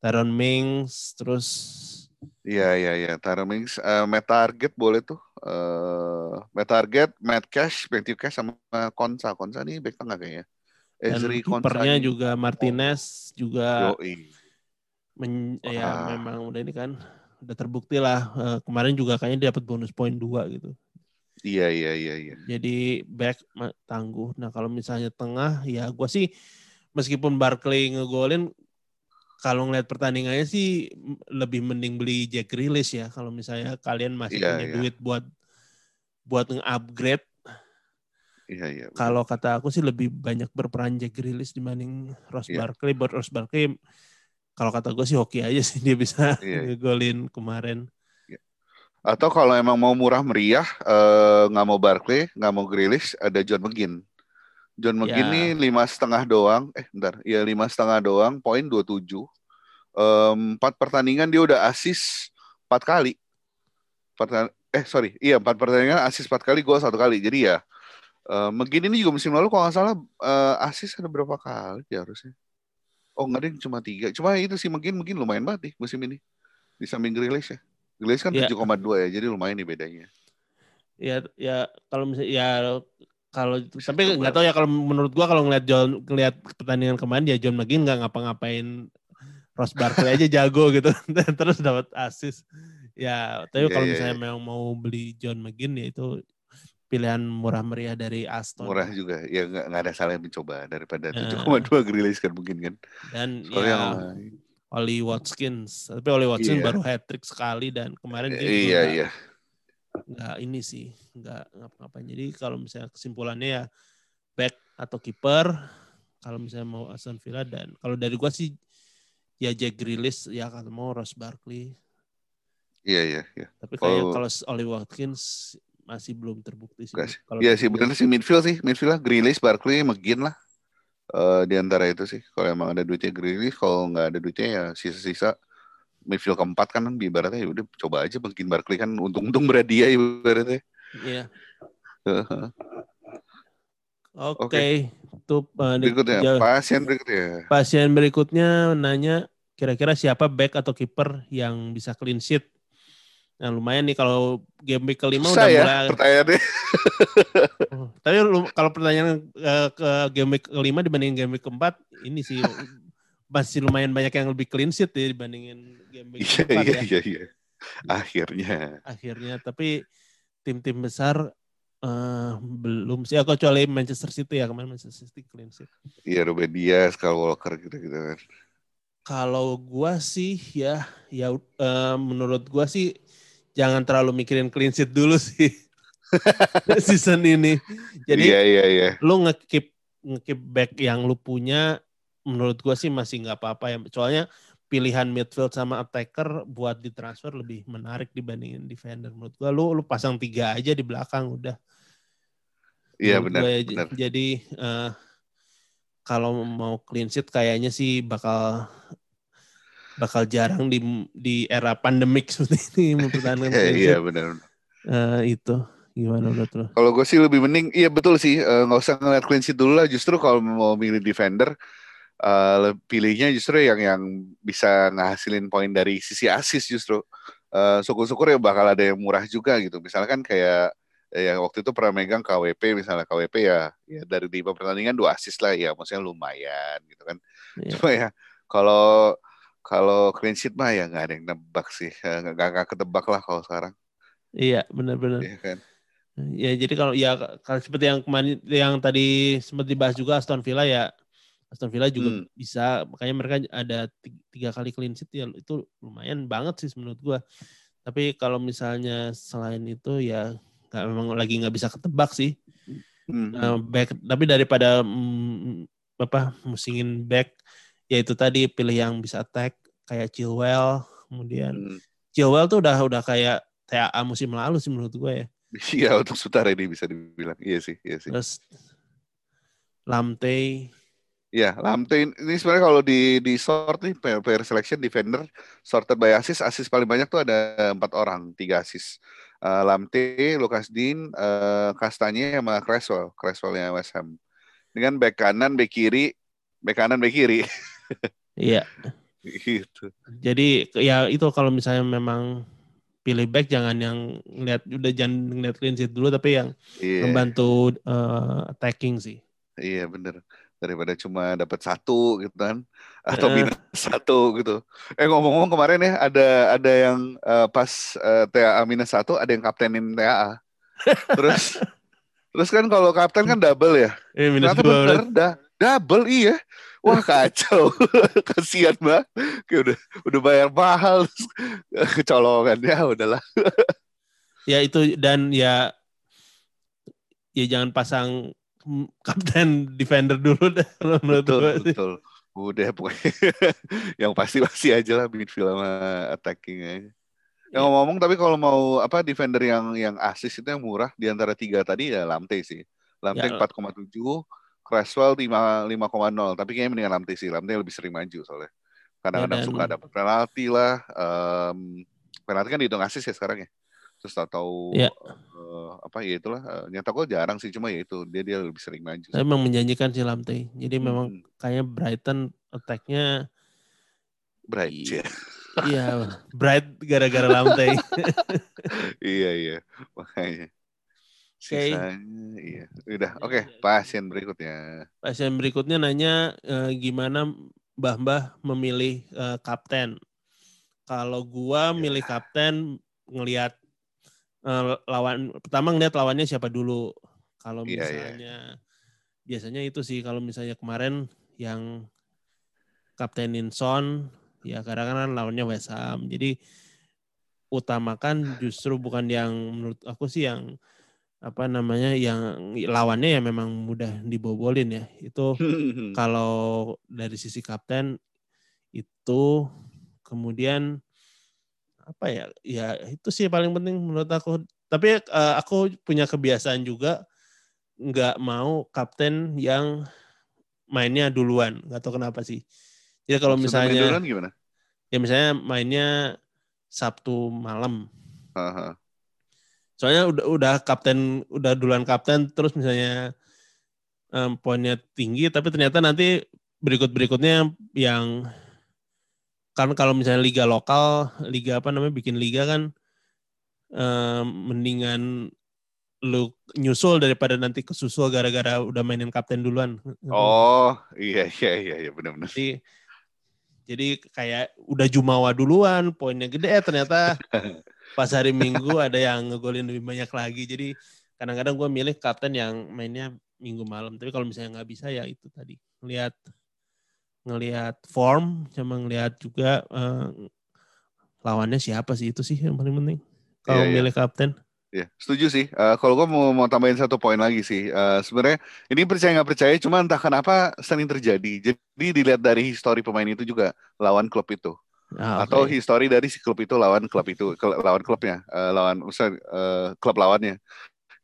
Taron Mings terus Iya iya iya. Tara Mings, eh, Matt Target boleh tuh. Eh, Matt Target, Matt Cash, Matthew Cash sama Konsa. Konsa nih back tengah kayaknya. Ezri Konsa. kipernya nih. juga Martinez juga Yoi. men- ya Wah. memang udah ini kan udah terbukti lah Eh, kemarin juga kayaknya dia dapat bonus poin dua gitu. Iya iya iya iya. Jadi back tangguh. Nah kalau misalnya tengah ya gua sih meskipun Barkley ngegolin kalau ngeliat pertandingannya sih lebih mending beli Jack Grealish ya kalau misalnya kalian masih Iya, punya iya. duit buat buat nge-upgrade Iya iya. kalau kata aku sih lebih banyak berperan Jack Grealish dibanding Ross Iya. Barkley buat Ross Barkley kalau kata gue sih hoki aja sih dia bisa Iya. ngegolin kemarin Atau kalau emang mau murah meriah, eh, nggak mau Barkley, nggak mau Grealish, ada John McGinn. John McGinn Ya. nih lima setengah doang, eh bentar, ya lima setengah doang, poin 27. Em, Empat pertandingan dia udah asis empat kali. Pertan- eh sorry, iya empat pertandingan asis empat kali, gol satu kali. Jadi ya, eh, McGinn ini juga musim lalu kalau nggak salah eh, asis ada berapa kali ya harusnya. Oh nggak deh, cuma tiga. Cuma itu sih McGinn mungkin lumayan banget nih musim ini. Di samping Grealish ya. Grealish kan Iya. 7,2 ya, jadi lumayan nih bedanya. ya ya kalau misalnya ya kalau tapi nggak tahu ya kalau menurut gua kalau ngeliat John ngeliat pertandingan kemarin ya John McGinn nggak ngapa-ngapain Ross Barkley aja jago gitu. Terus dapat assist. Ya tapi Iya, kalau iya, misalnya memang mau beli John McGinn ya itu pilihan murah meriah dari Aston. Murah juga. Ya nggak ada salah yang mencoba daripada Ya. 7,2 Grealish kan mungkin kan. Dan soalnya ya yang. Oli Watkins. Tapi Oli Watkins Iya. baru hat trick sekali dan kemarin dia juga iya nggak- iya nggak ini sih nggak ngapa-ngapain. Jadi kalau misalnya kesimpulannya ya back atau kiper kalau misalnya mau Aston Villa dan kalau dari gua sih ya Jack Grealish ya kalau mau Ross Barkley. Iya iya iya. Tapi kayak Kalau- kalau Oli Watkins masih belum terbukti sih. Kalau Iya sih benar sih midfield sih midfield lah Grealish Barkley McGinn lah. Eh di antara itu sih kalau emang ada duitnya Grealish kalau nggak ada duitnya ya sisa-sisa midfield keempat kan ibaratnya ya udah coba aja McGinn Barkley kan untung-untung berat dia ibaratnya Iya. Heeh. Oke, Oke. itu uh, di- berikutnya jauh- pasien berikutnya pasien berikutnya nanya kira-kira siapa back atau kiper yang bisa clean sheet. Nah lumayan nih kalau game week kelima susah udah ya mulai pertanyaannya Tapi kalau pertanyaan eh, ke game week kelima dibandingin game week keempat, ini sih masih lumayan banyak yang lebih clean sheet ya dibandingin game week iya iya ya. iya iya akhirnya Akhirnya, tapi tim-tim besar eh, belum sih. Ya kecuali Manchester City ya kemarin Manchester City clean sheet. Iya Ruben Dias, Kyle Walker gitu-gitu kan. Kalau gua sih ya, ya eh, menurut gua sih jangan terlalu mikirin clean sheet dulu sih season ini. Jadi iya iya iya. lu ngekip ngekip back yang lu punya menurut gua sih masih nggak apa-apa ya soalnya pilihan midfield sama attacker buat ditransfer lebih menarik dibandingin defender menurut gua lu lu pasang tiga aja di belakang udah Iya benar ya, jadi eh, kalau mau clean sheet kayaknya sih bakal bakal jarang di di era pandemik seperti ini mempertahankan Iya iya benar. Eh, itu gimana menurut lu? Kalau gue sih lebih mending, iya betul sih, eh, nggak usah ngeliat clean sheet dulu lah. Justru kalau mau milih defender, eh, le- pilihnya justru yang yang bisa ngasilin poin dari sisi assist justru. Eh, syukur-syukur ya bakal ada yang murah juga gitu. Misalkan kayak yang waktu itu pernah megang KWP misalnya KWP ya, ya dari lima pertandingan dua assist lah ya, maksudnya lumayan gitu kan. Iya. Cuma ya kalau kalau clean sheet mah ya nggak ada yang nebak sih, nggak nggak ketebak lah kalau sekarang, Iya benar-benar. ya kan. Ya jadi kalau ya kalau seperti yang kemarin yang tadi sempat dibahas juga Aston Villa ya Aston Villa juga Hmm. bisa makanya mereka ada tiga, kali clean sheet ya itu lumayan banget sih menurut gua. Tapi kalau misalnya selain itu ya nggak memang lagi nggak bisa ketebak sih. Hmm. Uh, back tapi daripada mm, apa musingin back ya itu tadi pilih yang bisa attack kayak Chilwell kemudian Hmm. Chilwell tuh udah udah kayak TAA musim lalu sih menurut gue ya. Iya untuk Sutar ini bisa dibilang. Iya sih, iya sih. Terus Lamte Iya, Lamte ini sebenarnya kalau di di sort nih player, selection defender sorted by assist, assist paling banyak tuh ada empat orang, tiga assist. Uh, Lamte, Lucas Dean, uh, Kastanye sama Creswell, Creswellnya West Ham. Dengan back kanan, back kiri, back kanan, back kiri. iya. gitu. Jadi ya itu kalau misalnya memang pilih back jangan yang ngeliat udah jangan ngeliat clean sheet dulu tapi yang Iya, membantu uh, attacking sih. iya bener. Daripada cuma dapat satu gitu kan, atau Eh. minus satu gitu. Eh ngomong-ngomong kemarin ya ada ada yang uh, pas uh, TAA minus satu ada yang kaptenin TAA. Terus terus kan kalau kapten kan double ya. Eh minus Ternyata bener, da, double iya. Wah kacau, kasihan banget. Kayak udah udah bayar mahal, kecolongan ya udahlah. Ya itu dan ya ya jangan pasang kapten defender dulu deh menurut Betul, gue sih. betul. Udah pokoknya yang pasti-pasti aja lah midfield sama attacking aja. Iya. Yang ngomong tapi kalau mau apa defender yang yang assist itu yang murah di antara tiga tadi ya Lamte sih. Lamte Ya. 4,7, Creswell 5 5,0. Tapi kayaknya mendingan Lamte sih. Lamte lebih sering maju soalnya. Kadang-kadang Ya, suka dapat penalti lah. Em, penalti kan dihitung assist ya sekarang ya. Terus atau Ya. eh, apa ya itulah eh, nyetak gol jarang sih cuma ya itu dia dia lebih sering maju. Tapi memang menjanjikan si Lamte. Jadi memang Hmm, kayaknya Brighton attack-nya bright Iya. ya. iya bright gara-gara Lamte. iya iya makanya sisanya iya udah oke pasien berikutnya Pasien berikutnya nanya eh, gimana Mbah-mbah memilih eh, kapten. Kalau gua Ya. milih kapten ngelihat lawan pertama ngelihat lawannya siapa dulu. Kalau Iya, iya. misalnya biasanya itu sih kalau misalnya kemarin yang kaptenin Son ya karena kan lawannya West Ham. Jadi utamakan justru bukan yang menurut aku sih yang apa namanya yang lawannya ya memang mudah dibobolin ya. Itu kalau dari sisi kapten itu kemudian apa ya ya itu sih paling penting menurut aku. Tapi eh, aku punya kebiasaan juga nggak mau kapten yang mainnya duluan. Nggak tahu kenapa sih. Jadi kalau main misalnya duluan gimana? Ya misalnya mainnya Sabtu malam. Haha. soalnya udah udah kapten udah duluan kapten terus misalnya em, poinnya tinggi tapi ternyata nanti berikut berikutnya yang kan kalau misalnya liga lokal liga apa namanya bikin liga kan em, mendingan lu nyusul daripada nanti kesusul gara-gara udah mainin kapten duluan. Oh iya iya iya iya benar-benar jadi jadi kayak udah jumawa duluan poinnya gede eh, ternyata. Pas hari minggu ada yang ngegolin lebih banyak lagi. Jadi kadang-kadang gue milih kapten yang mainnya minggu malam. Tapi kalau misalnya nggak bisa ya itu tadi ngelihat ngelihat form sama ngelihat juga eh, lawannya siapa sih itu sih yang paling penting kalau Iya, iya. milih kapten Iya, setuju sih. Eh, kalau gue mau, mau tambahin satu poin lagi sih. Eh, Sebenarnya ini percaya nggak percaya, cuma entah kenapa sering terjadi. Jadi dilihat dari histori pemain itu juga lawan klub itu, Ah, atau oke. histori dari si klub itu lawan klub itu, lawan klubnya, eh, lawan misal eh, klub lawannya.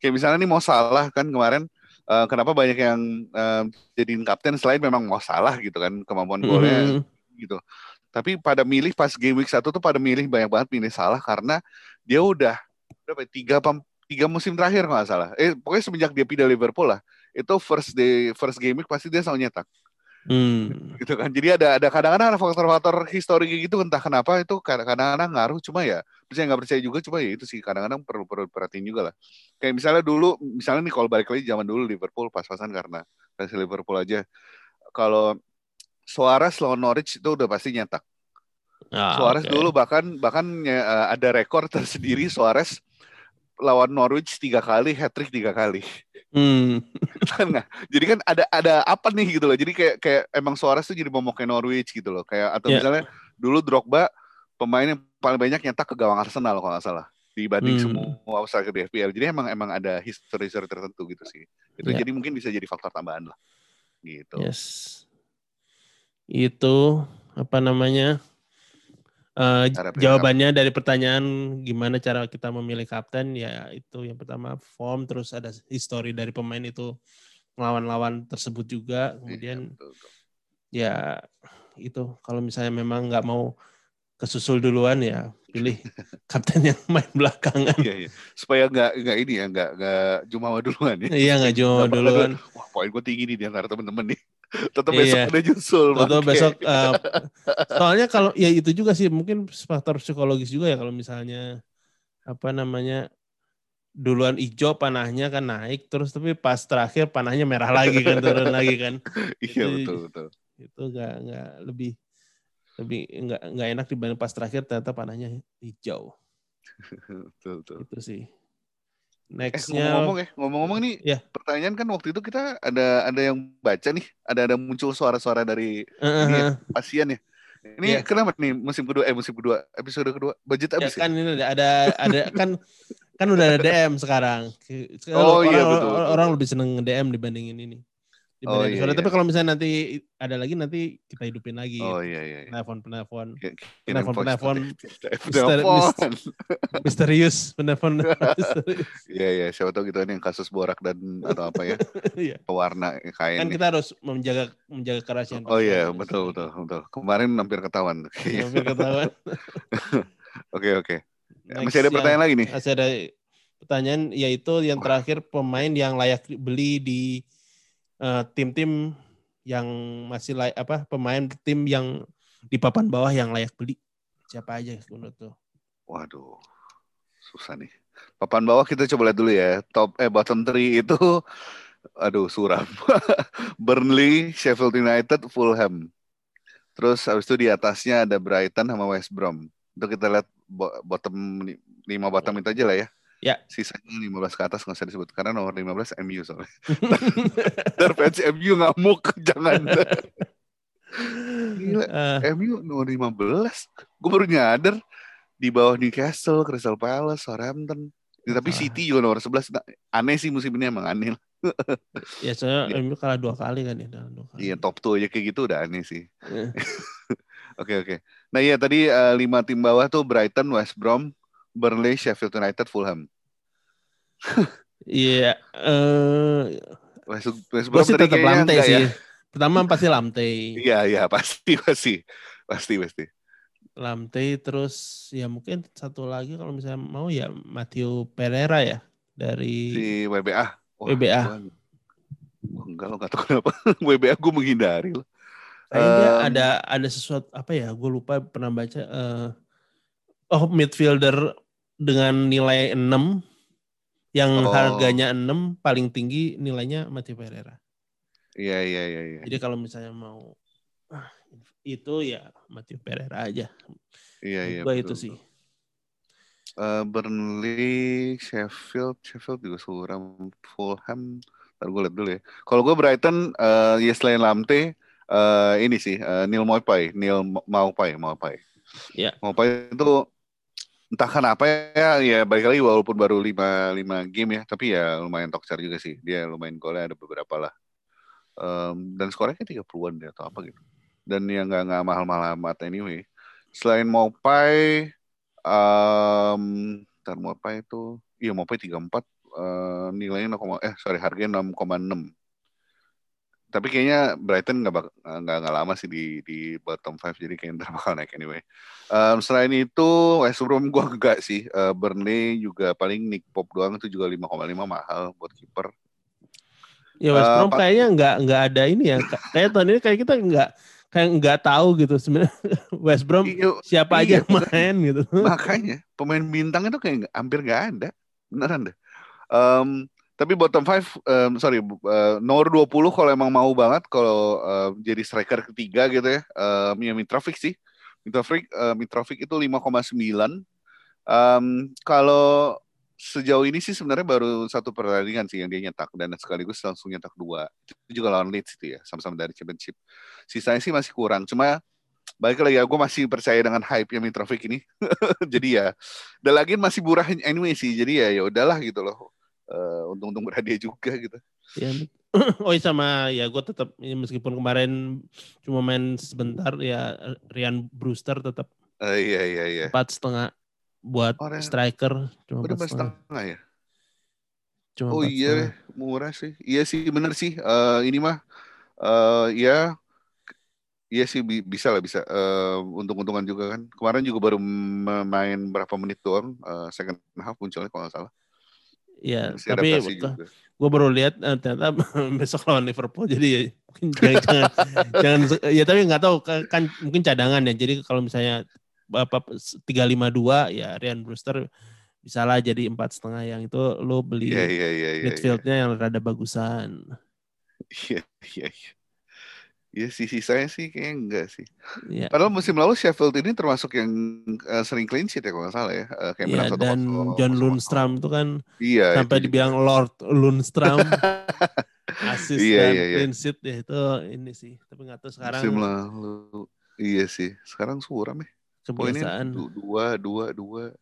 Kayak misalnya nih mau salah kan kemarin, eh, kenapa banyak yang eh, jadiin kapten selain memang mau salah gitu kan kemampuan golnya Mhm. gitu. Tapi pada milih pas game week satu tuh pada milih banyak banget milih salah karena dia udah berapa ya, tiga tiga musim terakhir nggak salah. Eh pokoknya semenjak dia pindah Liverpool lah. Itu first day first game week pasti dia selalu nyetak Hmm. gitu kan. Jadi ada ada kadang-kadang ada faktor-faktor histori gitu entah kenapa itu kadang-kadang ngaruh cuma ya percaya nggak percaya juga cuma ya itu sih kadang-kadang perlu perlu perhatiin juga lah. Kayak misalnya dulu misalnya nih kalau balik lagi zaman dulu Liverpool pas-pasan karena versi Liverpool aja kalau Suarez lawan Norwich itu udah pasti nyetak. Ah, Suarez oke. dulu bahkan bahkan ya, ada rekor tersendiri Suarez lawan Norwich tiga kali, hat trick tiga kali. Hmm. Nah, jadi kan ada ada apa nih gitu loh. Jadi kayak kayak emang Suarez tuh jadi momoknya Norwich gitu loh. Kayak atau Iya. misalnya dulu Drogba pemain yang paling banyak nyetak ke gawang Arsenal kalau nggak salah dibanding Hmm. semua striker di FPL. Jadi emang emang ada history history tertentu gitu sih. Itu Ya. jadi mungkin bisa jadi faktor tambahan lah. Gitu. Yes. Itu apa namanya? Cara pilih jawabannya dari pertanyaan gimana cara kita memilih kapten ya itu yang pertama form terus ada history dari pemain itu lawan-lawan tersebut juga Iya, kemudian betul, betul. ya itu kalau misalnya memang nggak mau kesusul duluan ya pilih kapten yang main belakangan Iya, iya. Supaya nggak nggak ini ya, nggak nggak jumawa duluan ya. iya nggak Dapat- duluan Wah, poin gue tinggi nih di antara temen-temen nih. Tetap Iya. besok ada nyusul. Bangke. besok eh, soalnya kalau ya itu juga sih mungkin faktor psikologis juga ya kalau misalnya apa namanya duluan hijau panahnya kan naik terus tapi pas terakhir panahnya merah lagi kan turun lagi kan Iya itu- betul betul. itu nggak nggak lebih lebih nggak nggak enak dibanding pas terakhir ternyata panahnya hijau betul betul. itu sih Eh nextnya ngomong-ngomong ya, ngomong-ngomong nih, Ya. pertanyaan kan waktu itu kita ada ada yang baca nih, ada ada muncul suara-suara dari Eh, eh, ini ya, eh. pasien ya. Ini Iya. kenapa nih musim kedua, eh musim kedua, episode kedua, budget ya habis ya? kan ini ada ada ada kan kan udah ada DM sekarang. Sekarang Oh, orang, iya, betul, betul, orang betul. lebih seneng DM dibandingin ini. Oh, iya, episode. iya. Tapi kalau misalnya nanti ada lagi nanti kita hidupin lagi. Oh iya iya. iya. Penelpon penelpon Penelpon, penelpon. Penelpon. misterius penelpon. Iya iya, siapa tahu gitu kan yang kasus borak dan atau apa ya, Iya. pewarna kain. Kan nih. kita harus menjaga menjaga kerahasiaan. Oh iya, betul betul betul. Kemarin hampir ketahuan. Hampir ketahuan. Oke oke. Masih ada pertanyaan lagi nih. masih ada pertanyaan yaitu yang terakhir pemain yang layak beli di eh, tim-tim yang masih layak apa pemain tim yang di papan bawah yang layak beli siapa aja menurut tuh Waduh, susah nih. Papan bawah kita coba lihat dulu ya. Top eh bottom three itu, aduh suram. Burnley, Sheffield United, Fulham. Terus habis itu di atasnya ada Brighton sama West Brom. Itu kita lihat bo- bottom li- lima bottom itu aja lah ya. Ya. Sisanya 15 ke atas nggak usah disebut karena nomor 15 MU soalnya. Ntar fans MU ngamuk, jangan. Gila. Eh, MU nomor 15. Gue baru nyadar di bawah Newcastle, Crystal Palace, Southampton. Ya, tapi Ah. City juga nomor 11. Nah, aneh sih musim ini emang aneh. ya soalnya Iya. MU kalah dua kali kan ya dalam dua kali. Iya top 2 aja kayak gitu udah aneh sih. Eh, Oke oke. Nah iya tadi eh, lima tim bawah tuh Brighton, West Brom, Burnley, Sheffield United, Fulham. Iya, eh West, West gue Brom sih tadi tetap lantai enggak sih. ya. Pertama pasti lantai. Iya iya pasti pasti pasti pasti. Lamte terus ya mungkin satu lagi kalau misalnya mau ya Matthew Pereira ya dari Si WBA. Wah, WBA. Wah, enggak lo nggak tahu kenapa. WBA gue menghindari loh. kayaknya ada ada sesuatu apa ya gue lupa pernah baca eh, oh midfielder dengan nilai 6 yang Oh. harganya 6 paling tinggi nilainya Matthew Pereira. Iya iya iya. iya. Jadi kalau misalnya mau ah, itu ya Matthew Pereira aja. Iya iya. betul, itu sih. Eh, Burnley, Sheffield, Sheffield juga suram, Fulham. Ntar gue lihat dulu ya. Kalau gue Brighton, eh ya selain Lamte, eh ini sih eh, Neil Mopai, Neil Maupai, Maupai. Ya. Maupai itu entah kenapa ya, ya balik lagi walaupun baru 5 lima game ya, tapi ya lumayan tokcer juga sih. Dia lumayan golnya ada beberapa lah. Em, dan skornya kayak 30-an deh atau apa gitu. Dan yang nggak nggak mahal-mahal amat anyway. Selain Mopai, um, ntar Mopai itu, iya Mopai 34, eh, nilainya 0, eh sorry harganya 6,6. Tapi kayaknya Brighton nggak nggak nggak lama sih di di bottom 5 jadi kayaknya ntar bakal naik anyway. Em, selain itu West Brom gua enggak sih. Eh, Burnley juga paling Nick Pop doang itu juga 5,5 mahal buat kiper. Ya West Eh, Brom Pak- kayaknya nggak nggak ada ini ya. Ka- Kayak tahun ini kayak kita nggak kayak nggak tahu gitu sebenarnya West Brom Iya, siapa iya, aja yang main gitu. makanya pemain bintang itu kayak hampir nggak ada. Beneran deh. Em, tapi bottom 5 em, sorry eh, nomor 20 kalau emang mau banget kalau em, jadi striker ketiga gitu ya. em, ya Mitrovic sih. Mitrovic eh, Mitrovic itu 5,9. Em, kalau sejauh ini sih sebenarnya baru satu pertandingan sih yang dia nyetak dan sekaligus langsung nyetak dua. Itu juga lawan Leeds itu ya, sama-sama dari Championship. Sisanya sih masih kurang. Cuma balik lagi aku masih percaya dengan hype yang Mitrovic ini. jadi ya, dan lagi masih murah anyway sih. Jadi ya ya udahlah gitu loh. Uh, untung-untung berhadiah juga gitu. Ya, oh iya sama ya gue tetap ya, meskipun kemarin cuma main sebentar ya Rian Brewster tetap uh, iya iya iya empat setengah buat oh, striker cuma empat setengah. setengah ya cuma oh iya setengah. murah sih iya sih bener sih uh, ini mah uh, ya Iya sih bisa lah bisa. Uh, untung-untungan juga kan. Kemarin juga baru main berapa menit doang. Uh, second half munculnya kalau nggak salah. Iya, tapi gue baru lihat uh, ternyata besok lawan Liverpool jadi ya jangan, jangan, jangan ya tapi nggak tahu kan mungkin cadangan ya. Jadi kalau misalnya apa tiga lima dua ya Ryan Brewster bisa lah jadi empat setengah yang itu lo beli yeah, yeah, yeah, yeah, midfieldnya yeah. yang rada bagusan. Iya iya iya. Iya sih sisanya sih kayaknya enggak sih. Yeah. Padahal musim lalu Sheffield ini termasuk yang uh, sering clean sheet ya kalau nggak salah ya. Uh, kayak yeah, dan John Lundstrom itu kan iya, sampai itu dibilang Lord Lundstrom asis iya, dan iya, iya. clean sheet ya itu ini sih. Tapi nggak tahu sekarang. Musim lalu iya sih. Sekarang suram ya. Kebiasaan. dua dua dua.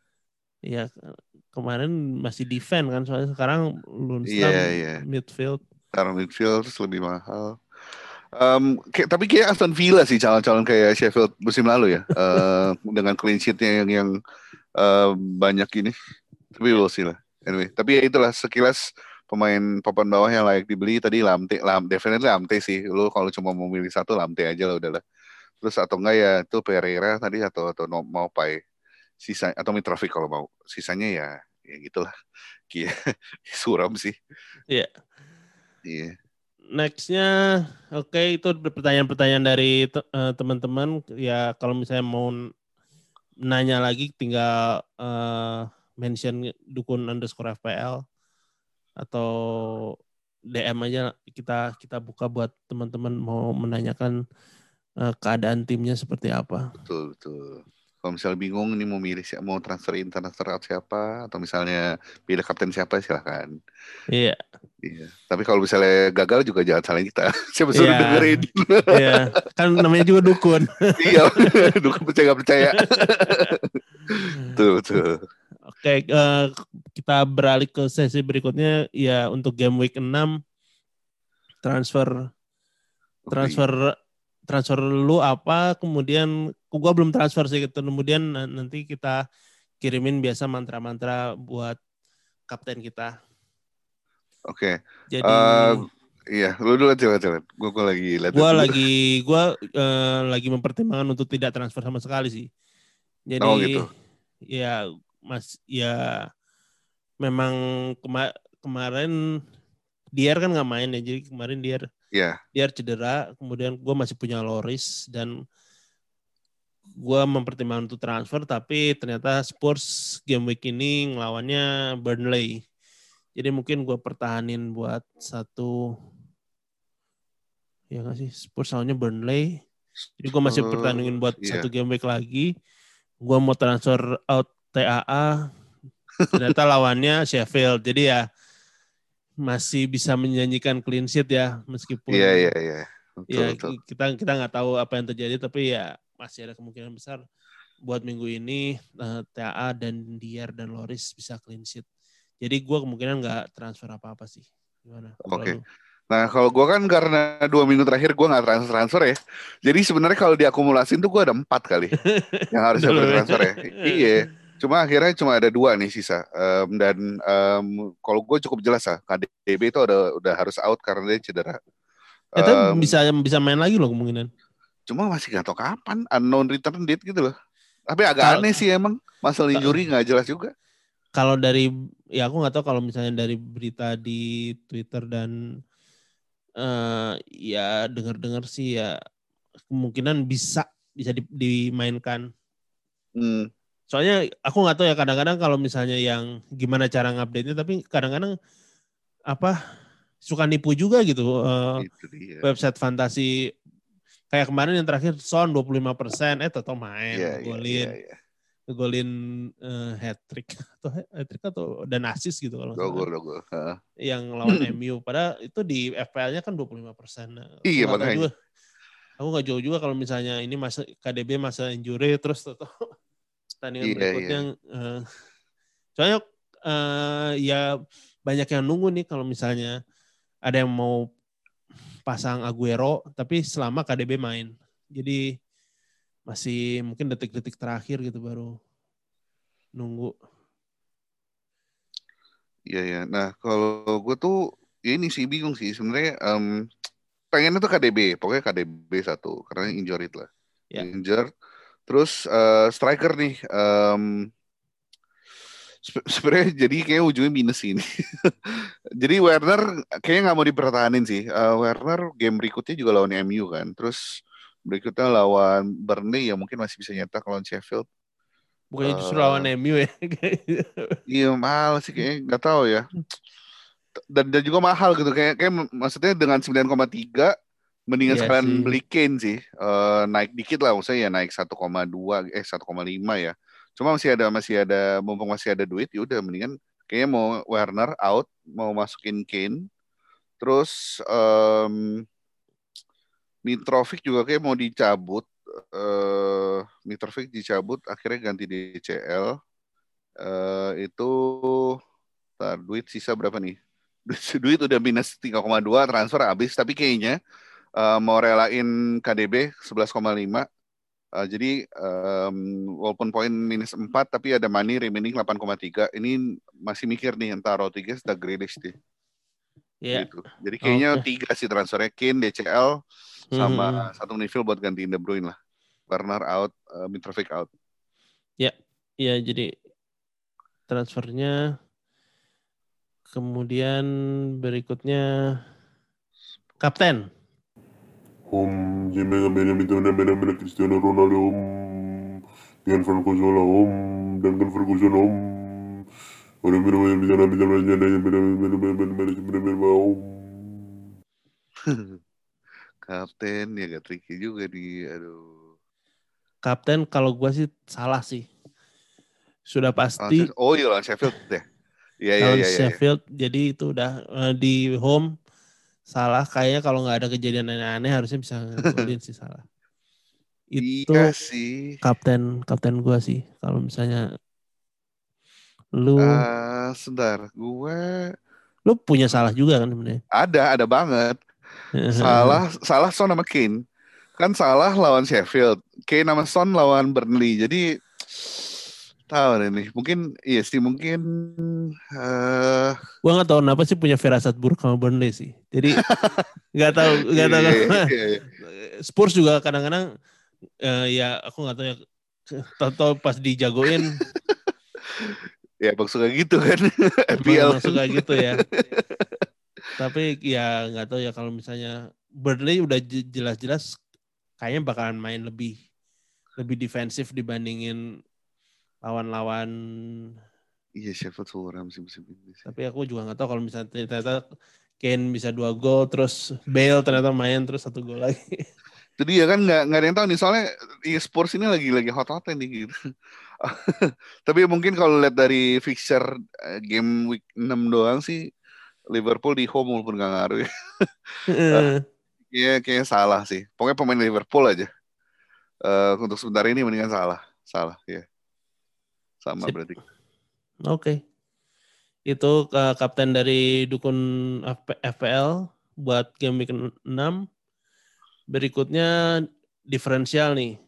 Iya kemarin masih defend kan soalnya sekarang Lundstrom yeah, yeah. midfield. Sekarang midfield terus lebih mahal. Um, kayak, tapi kayak Aston Villa sih calon-calon kayak Sheffield musim lalu ya uh, dengan clean sheetnya yang yang uh, banyak ini. Tapi we'll see lah. Anyway, tapi ya itulah sekilas pemain papan bawah yang layak dibeli tadi Lamte, Lam, definitely Lamte sih. Lu kalau cuma mau milih satu Lamte aja lah udahlah. Terus atau enggak ya itu Pereira tadi atau atau no, mau Pai sisa atau Mitrovic kalau mau. Sisanya ya ya gitulah. Kia suram sih. Iya. Yeah. Iya. Yeah nextnya oke okay, itu pertanyaan-pertanyaan dari uh, teman-teman. Ya kalau misalnya mau nanya lagi tinggal uh, mention dukun underscore FPL atau DM aja. Kita kita buka buat teman-teman mau menanyakan uh, keadaan timnya seperti apa. Betul betul kalau misalnya bingung ini mau milih siapa mau transfer internasional siapa atau misalnya pilih kapten siapa silahkan. Iya. Iya. Tapi kalau misalnya gagal juga jangan salahin kita. Siapa suruh yeah. dengerin? Iya. Kan namanya juga dukun. Iya dukun percaya gak percaya. Tuh tuh oke uh, kita beralih ke sesi berikutnya. Ya untuk game week 6 transfer transfer transfer lu apa kemudian gua belum transfer sih gitu. Kemudian nanti kita kirimin biasa mantra-mantra buat kapten kita. Oke. Okay. jadi uh, iya lu dulu aja coba gua, gua lagi lihat gua lagi gua uh, lagi mempertimbangkan untuk tidak transfer sama sekali sih. Jadi oh, gitu. ya mas ya memang kema kemarin Dier kan nggak main ya. Jadi kemarin Dier Yeah. Dia cedera, kemudian gue masih punya Loris dan gue mempertimbangkan untuk transfer, tapi ternyata Spurs game week ini ngelawannya Burnley. Jadi mungkin gue pertahanin buat satu, ya nggak sih Spurs lawannya Burnley. Jadi gue masih pertandingin buat yeah. satu game week lagi. Gue mau transfer out TAA, ternyata lawannya Sheffield. Jadi ya masih bisa menyanyikan clean sheet ya meskipun Iya iya iya. Ya kita kita nggak tahu apa yang terjadi tapi ya masih ada kemungkinan besar buat minggu ini uh, eh, TA dan Diar dan Loris bisa clean sheet. Jadi gue kemungkinan nggak transfer apa apa sih. Gimana? Oke. Okay. Nah kalau gue kan karena dua minggu terakhir gue nggak transfer transfer ya. Jadi sebenarnya kalau diakumulasin tuh gue ada empat kali yang harus transfer ya. iya. Cuma akhirnya cuma ada dua nih sisa. Um, dan um, kalau gue cukup jelas lah, KDB itu udah udah harus out karena dia cedera. Ya, um, bisa bisa main lagi loh kemungkinan. Cuma masih gak tau kapan, unknown return date gitu loh. Tapi agak kalo, aneh sih emang, masalah injury nggak jelas juga. Kalau dari, ya aku nggak tahu kalau misalnya dari berita di Twitter dan uh, ya dengar-dengar sih ya kemungkinan bisa bisa di, dimainkan. Hmm. Soalnya aku nggak tahu ya kadang-kadang kalau misalnya yang gimana cara ngupdate-nya tapi kadang-kadang apa suka nipu juga gitu uh, website fantasi. Kayak kemarin yang terakhir Son 25 persen. Eh tetap main yeah, iya, golin yeah, yeah, yeah. golin uh, hat trick atau hat trick atau dan asis gitu kalau gol, gol, yang lawan MU padahal itu di FPL-nya kan 25 persen. Iya makanya. Aku nggak jauh juga kalau misalnya ini masa KDB masa injury terus tuh pertandingan Iya, berikutnya. eh, soalnya eh, ya banyak yang nunggu nih kalau misalnya ada yang mau pasang Aguero tapi selama KDB main. Jadi masih mungkin detik-detik terakhir gitu baru nunggu. Iya ya. Nah kalau gue tuh ya ini sih bingung sih sebenarnya. em, pengennya tuh KDB, pokoknya KDB satu karena injured lah. Ya. Injured. Terus eh, striker nih. sep- sebenarnya jadi kayak ujungnya minus ini. jadi Werner kayaknya nggak mau dipertahanin sih. Eh, Werner game berikutnya juga lawan MU kan. Terus berikutnya lawan Burnley yang mungkin masih bisa nyetak lawan Sheffield. Bukannya justru Eh, lawan MU ya. Iya mahal sih kayaknya nggak tahu ya. Dan, dan juga mahal gitu kayak kayak maksudnya dengan 9,3 mendingan Iya sekalian sih. beli Kane sih. Eh, naik dikit lah maksudnya ya naik 1,2 eh 1,5 ya. Cuma masih ada masih ada mumpung masih ada duit ya udah mendingan kayaknya mau Werner out mau masukin Kane. Terus em, Mitrovic juga kayak mau dicabut. eh Mitrovic dicabut akhirnya ganti DCL. eh itu Ntar, duit sisa berapa nih? Duit udah minus 3,2 transfer habis, tapi kayaknya eh, mau relain KDB 11,5. Eh, jadi em, walaupun poin minus 4 tapi ada money remaining 8,3. Ini masih mikir nih entar Rodriguez udah Grealish deh. ya. Gitu. Jadi kayaknya Oke. tiga sih transfernya Kane, DCL sama satu midfield buat gantiin De Bruyne lah. Werner out, eh, Mitrovic out. Ya, jadi transfernya kemudian berikutnya kapten. Om Jimmy Gamera Mituna Mena Mena Cristiano Ronaldo Om. Dengan Ferguson Om. Dengan Ferguson Om. Om. Kapten ya gak tricky juga di aduh. Kapten kalau gue sih salah sih. Sudah pasti oh iya Sheffield deh. Iya, iya, iya, iya, Sheffield, jadi itu udah eh, di home salah. Kayaknya kalau nggak ada kejadian aneh-aneh harusnya bisa ngegolin sih salah. Itu Iya sih. kapten kapten gua sih. Kalau misalnya lu Ah, sebentar, gue lu punya salah juga kan sebenarnya. ada ada banget. Salah salah Son sama Kane. Kan salah lawan Sheffield, Kane sama Son lawan Burnley. Jadi tahu nih. Mungkin iya sih mungkin eh Gua nggak tahu kenapa sih punya firasat buruk sama Burnley sih. Jadi nggak tahu nggak tahu iya, kenapa. iya, iya. Spurs juga kadang-kadang eh, ya aku nggak tahu ya tahu pas dijagoin Ya emang suka gitu kan. emang, FPL. suka gitu ya. Tapi ya nggak tahu ya kalau misalnya Burnley udah je- jelas-jelas kayaknya bakalan main lebih lebih defensif dibandingin lawan-lawan. Iya Sheffield suram sih musim ini. sih. Tapi aku juga nggak tahu kalau misalnya ternyata Kane bisa dua gol terus Bale ternyata main terus satu gol lagi. Itu dia kan nggak nggak ada yang tahu nih soalnya iya, Spurs ini lagi lagi hot hotnya nih gitu. Tapi mungkin kalau lihat dari fixture eh, game week 6 doang sih Liverpool di home walaupun nggak ngaruh ya. Iya kayaknya salah sih. Pokoknya pemain Liverpool aja. Eh untuk sebentar ini mendingan salah, salah ya. Sama Sip. berarti. Oke. Itu eh, kapten dari dukun FP- FPL buat game week 6. Berikutnya diferensial nih.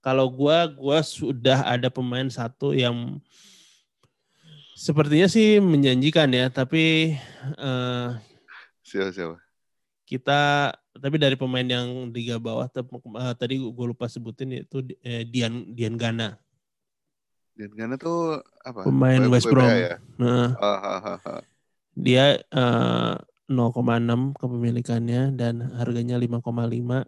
Kalau gua gua sudah ada pemain satu yang sepertinya sih menjanjikan ya, tapi eh, Siapa siapa? kita tapi dari pemain yang liga bawah tep- eh, tadi gue lupa sebutin itu eh, Dian Dian Gana, Dan Gana tuh apa? pemain West Brom. Ya? Nah, Ah, ah, ah, ah. dia eh, 0,6 kepemilikannya dan harganya 5,5.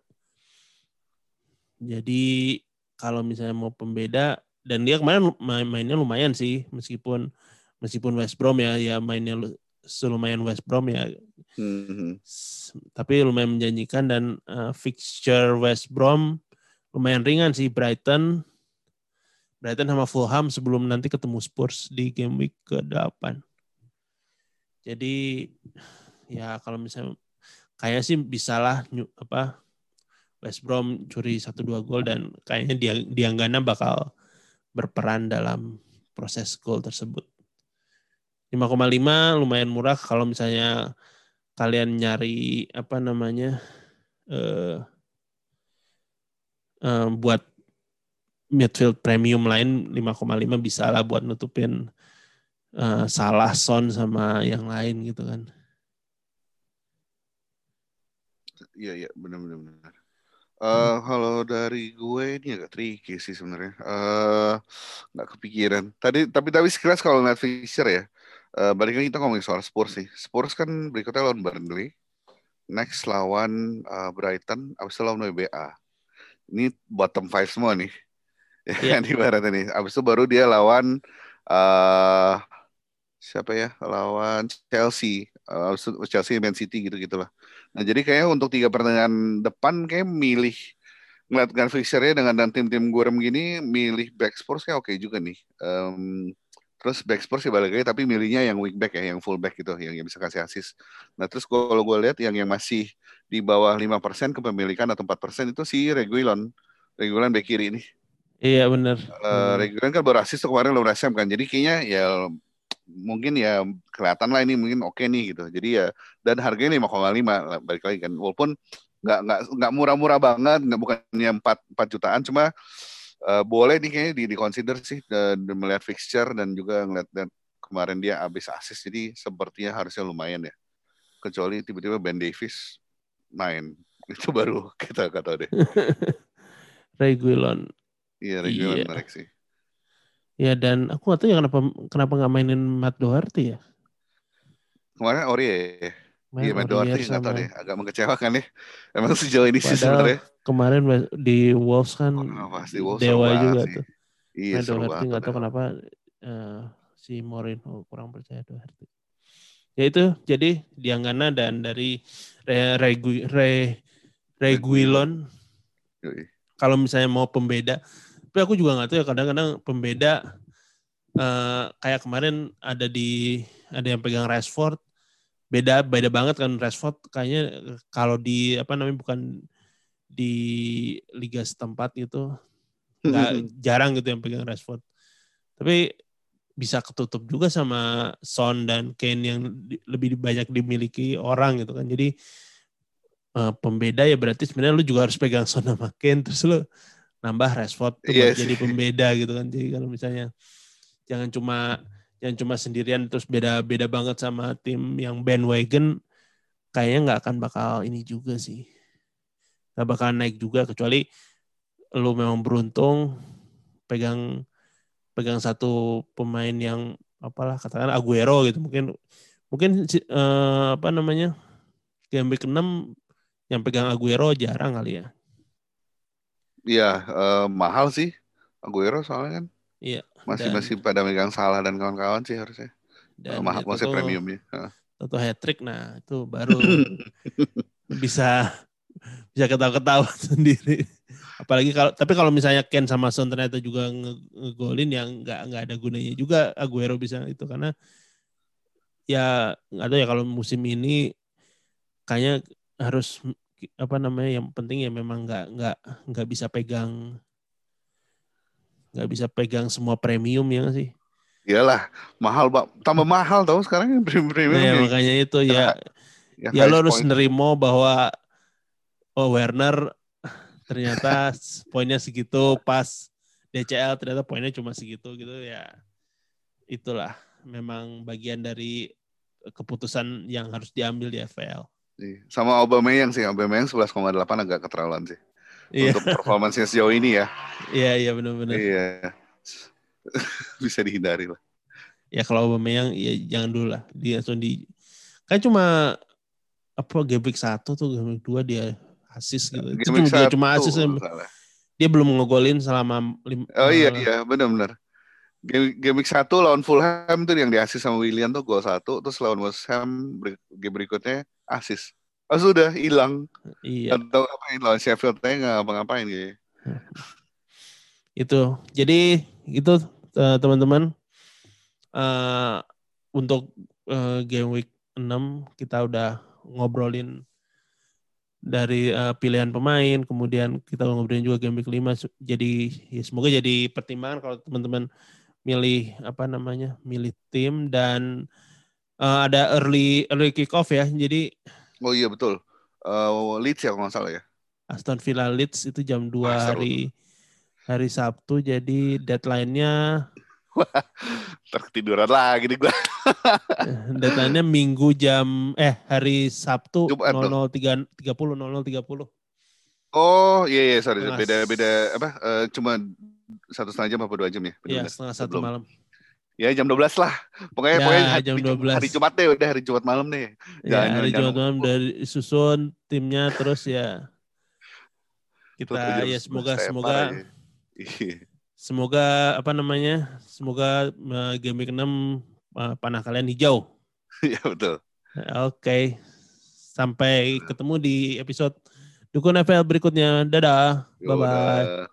Jadi kalau misalnya mau pembeda dan dia kemarin main mainnya lumayan sih meskipun meskipun West Brom ya ya mainnya lu- selumayan West Brom ya Hmm, S- tapi lumayan menjanjikan dan eh, fixture West Brom lumayan ringan sih Brighton Brighton sama Fulham sebelum nanti ketemu Spurs di game week ke-8. Jadi ya kalau misalnya kayak sih bisalah apa West Brom curi satu dua gol dan kayaknya dia Dianggana bakal berperan dalam proses gol tersebut. 5,5 lumayan murah kalau misalnya kalian nyari apa namanya uh, uh, buat midfield premium lain 5,5 bisa lah buat nutupin uh, salah Son sama yang lain gitu kan. Iya iya benar benar Uh, kalau dari gue ini agak tricky sih sebenarnya. Uh, nggak kepikiran. Tadi tapi tapi sekilas kalau ngeliat fixture ya. Uh, balik lagi kita ngomongin soal Spurs sih. Spurs kan berikutnya lawan Burnley. Next lawan uh, Brighton, abis itu lawan WBA. Ini bottom five semua nih. Yeah. di barat ini. Abis itu baru dia lawan uh, siapa ya? Lawan Chelsea. Uh, Chelsea Man City gitu gitulah. Nah jadi kayaknya untuk tiga pertandingan depan kayak milih ngeliat kan fixture-nya dengan dan tim-tim gue gini milih back Spurs kayak oke okay juga nih. Um, terus back Spurs sih balik lagi tapi milihnya yang weak back ya, yang full back gitu, yang, yang bisa kasih assist. Nah terus kalau gue lihat yang yang masih di bawah lima persen kepemilikan atau empat persen itu si Reguilon. Reguilon back kiri ini. Iya benar. Uh, Reguilon kan baru assist tuh kemarin lawan SM kan. Jadi kayaknya ya mungkin ya kelihatan lah ini mungkin oke okay nih gitu. Jadi ya dan harganya 5,5 balik lagi kan. Walaupun nggak nggak nggak murah-murah banget, nggak bukannya 4 4 jutaan cuma uh, boleh nih kayaknya di, di consider sih dan melihat fixture dan juga ngeliat dan kemarin dia habis assist jadi sepertinya harusnya lumayan ya. Kecuali tiba-tiba Ben Davis main itu baru kita kata deh. Reguilon. Iya, Reguilon iya. menarik sih. Ya dan aku gak tahu ya kenapa kenapa nggak mainin Matt Doherty ya. Kemarin Ori ya. Iya Matt Doherty nggak tahu deh, agak mengecewakan ya. Emang sejauh ini sih sebenarnya. Kemarin di Wolves kan oh, pasti Wolves dewa juga sih. tuh. Iya, Matt Doherty nggak tahu kenapa uh, si Mourinho kurang percaya Doherty. Ya itu jadi Dianggana dan dari Re, Regu, Re, Reguilon. Kalau misalnya mau pembeda, tapi aku juga nggak tahu ya kadang-kadang pembeda uh, kayak kemarin ada di ada yang pegang Rashford beda beda banget kan Rashford kayaknya kalau di apa namanya bukan di liga setempat gitu nggak jarang gitu yang pegang Rashford. Tapi bisa ketutup juga sama Son dan Kane yang di, lebih banyak dimiliki orang gitu kan. Jadi uh, pembeda ya berarti sebenarnya lu juga harus pegang Son sama Kane. Terus lu nambah Rashford tuh yes. Iya jadi pembeda gitu kan. Jadi kalau misalnya jangan cuma jangan cuma sendirian terus beda-beda banget sama tim yang bandwagon kayaknya nggak akan bakal ini juga sih. Nggak bakal naik juga kecuali lu memang beruntung pegang pegang satu pemain yang apalah katakan Aguero gitu mungkin mungkin uh, apa namanya game week 6 yang pegang Aguero jarang kali ya Iya, uh, mahal sih Aguero soalnya kan. Iya. Masih dan, masih pada megang salah dan kawan-kawan sih harusnya. Dan uh, mahal ya, masih premiumnya. Toto hat trick, nah itu baru bisa bisa ketawa-ketawa sendiri. Apalagi kalau tapi kalau misalnya Ken sama Son ternyata juga ngegolin yang nggak nggak ada gunanya juga Aguero bisa itu karena ya nggak tahu ya kalau musim ini kayaknya harus apa namanya yang penting ya memang nggak nggak nggak bisa pegang nggak bisa pegang semua premium ya sih? Iyalah mahal pak tambah mahal tau sekarang yang premium premium nah, ya, makanya itu ya. Ya, ya lo harus nerimo bahwa oh Werner ternyata poinnya segitu pas DCL ternyata poinnya cuma segitu gitu ya. Itulah memang bagian dari keputusan yang harus diambil di FPL. Iya. Sama Aubameyang sih, Aubameyang 11,8 agak keterlaluan sih. Iya. Untuk performancenya sejauh ini ya. Iya, iya benar-benar. Iya. Bisa dihindari lah. Ya kalau Aubameyang ya jangan dulu lah. Dia langsung di kan cuma apa game week 1 tuh game week 2 dia asis gitu. Game Itu cuma, dia cuma asis. Dia belum ngegolin selama lim, Oh iya iya benar-benar. Game, game week 1 lawan Fulham tuh yang diasis sama William tuh gol satu, terus lawan West Ham game berikutnya asis. Oh sudah hilang. Iya. Atau ini lawan Sheffield teh nggak apa-ngapain gitu. itu. Jadi itu uh, teman-teman uh, untuk uh, game week 6 kita udah ngobrolin dari uh, pilihan pemain, kemudian kita ngobrolin juga game week 5 jadi ya semoga jadi pertimbangan kalau teman-teman milih apa namanya? milih tim dan uh, ada early early kick off ya. Jadi Oh iya betul. Uh, Leeds ya kalau nggak salah ya. Aston Villa Leeds itu jam 2 hari hari Sabtu jadi deadline-nya tertiduran lagi nih gua. deadline-nya Minggu jam eh hari Sabtu Jumat, 00.30 00.30. Oh iya iya sorry Mas. beda beda apa uh, cuma satu setengah jam apa dua jam ya? Iya setengah satu malam. Ya jam 12 lah. Pokoknya ya, pokoknya hari, jam 12. hari Jumat deh udah hari Jumat malam nih. Ya, hari Jumat malam dari susun timnya terus ya kita ya semoga semoga ya. semoga apa namanya semoga uh, game 6 uh, panah kalian hijau ya betul oke okay. sampai ketemu di episode dukun FL berikutnya. Dadah. Bye bye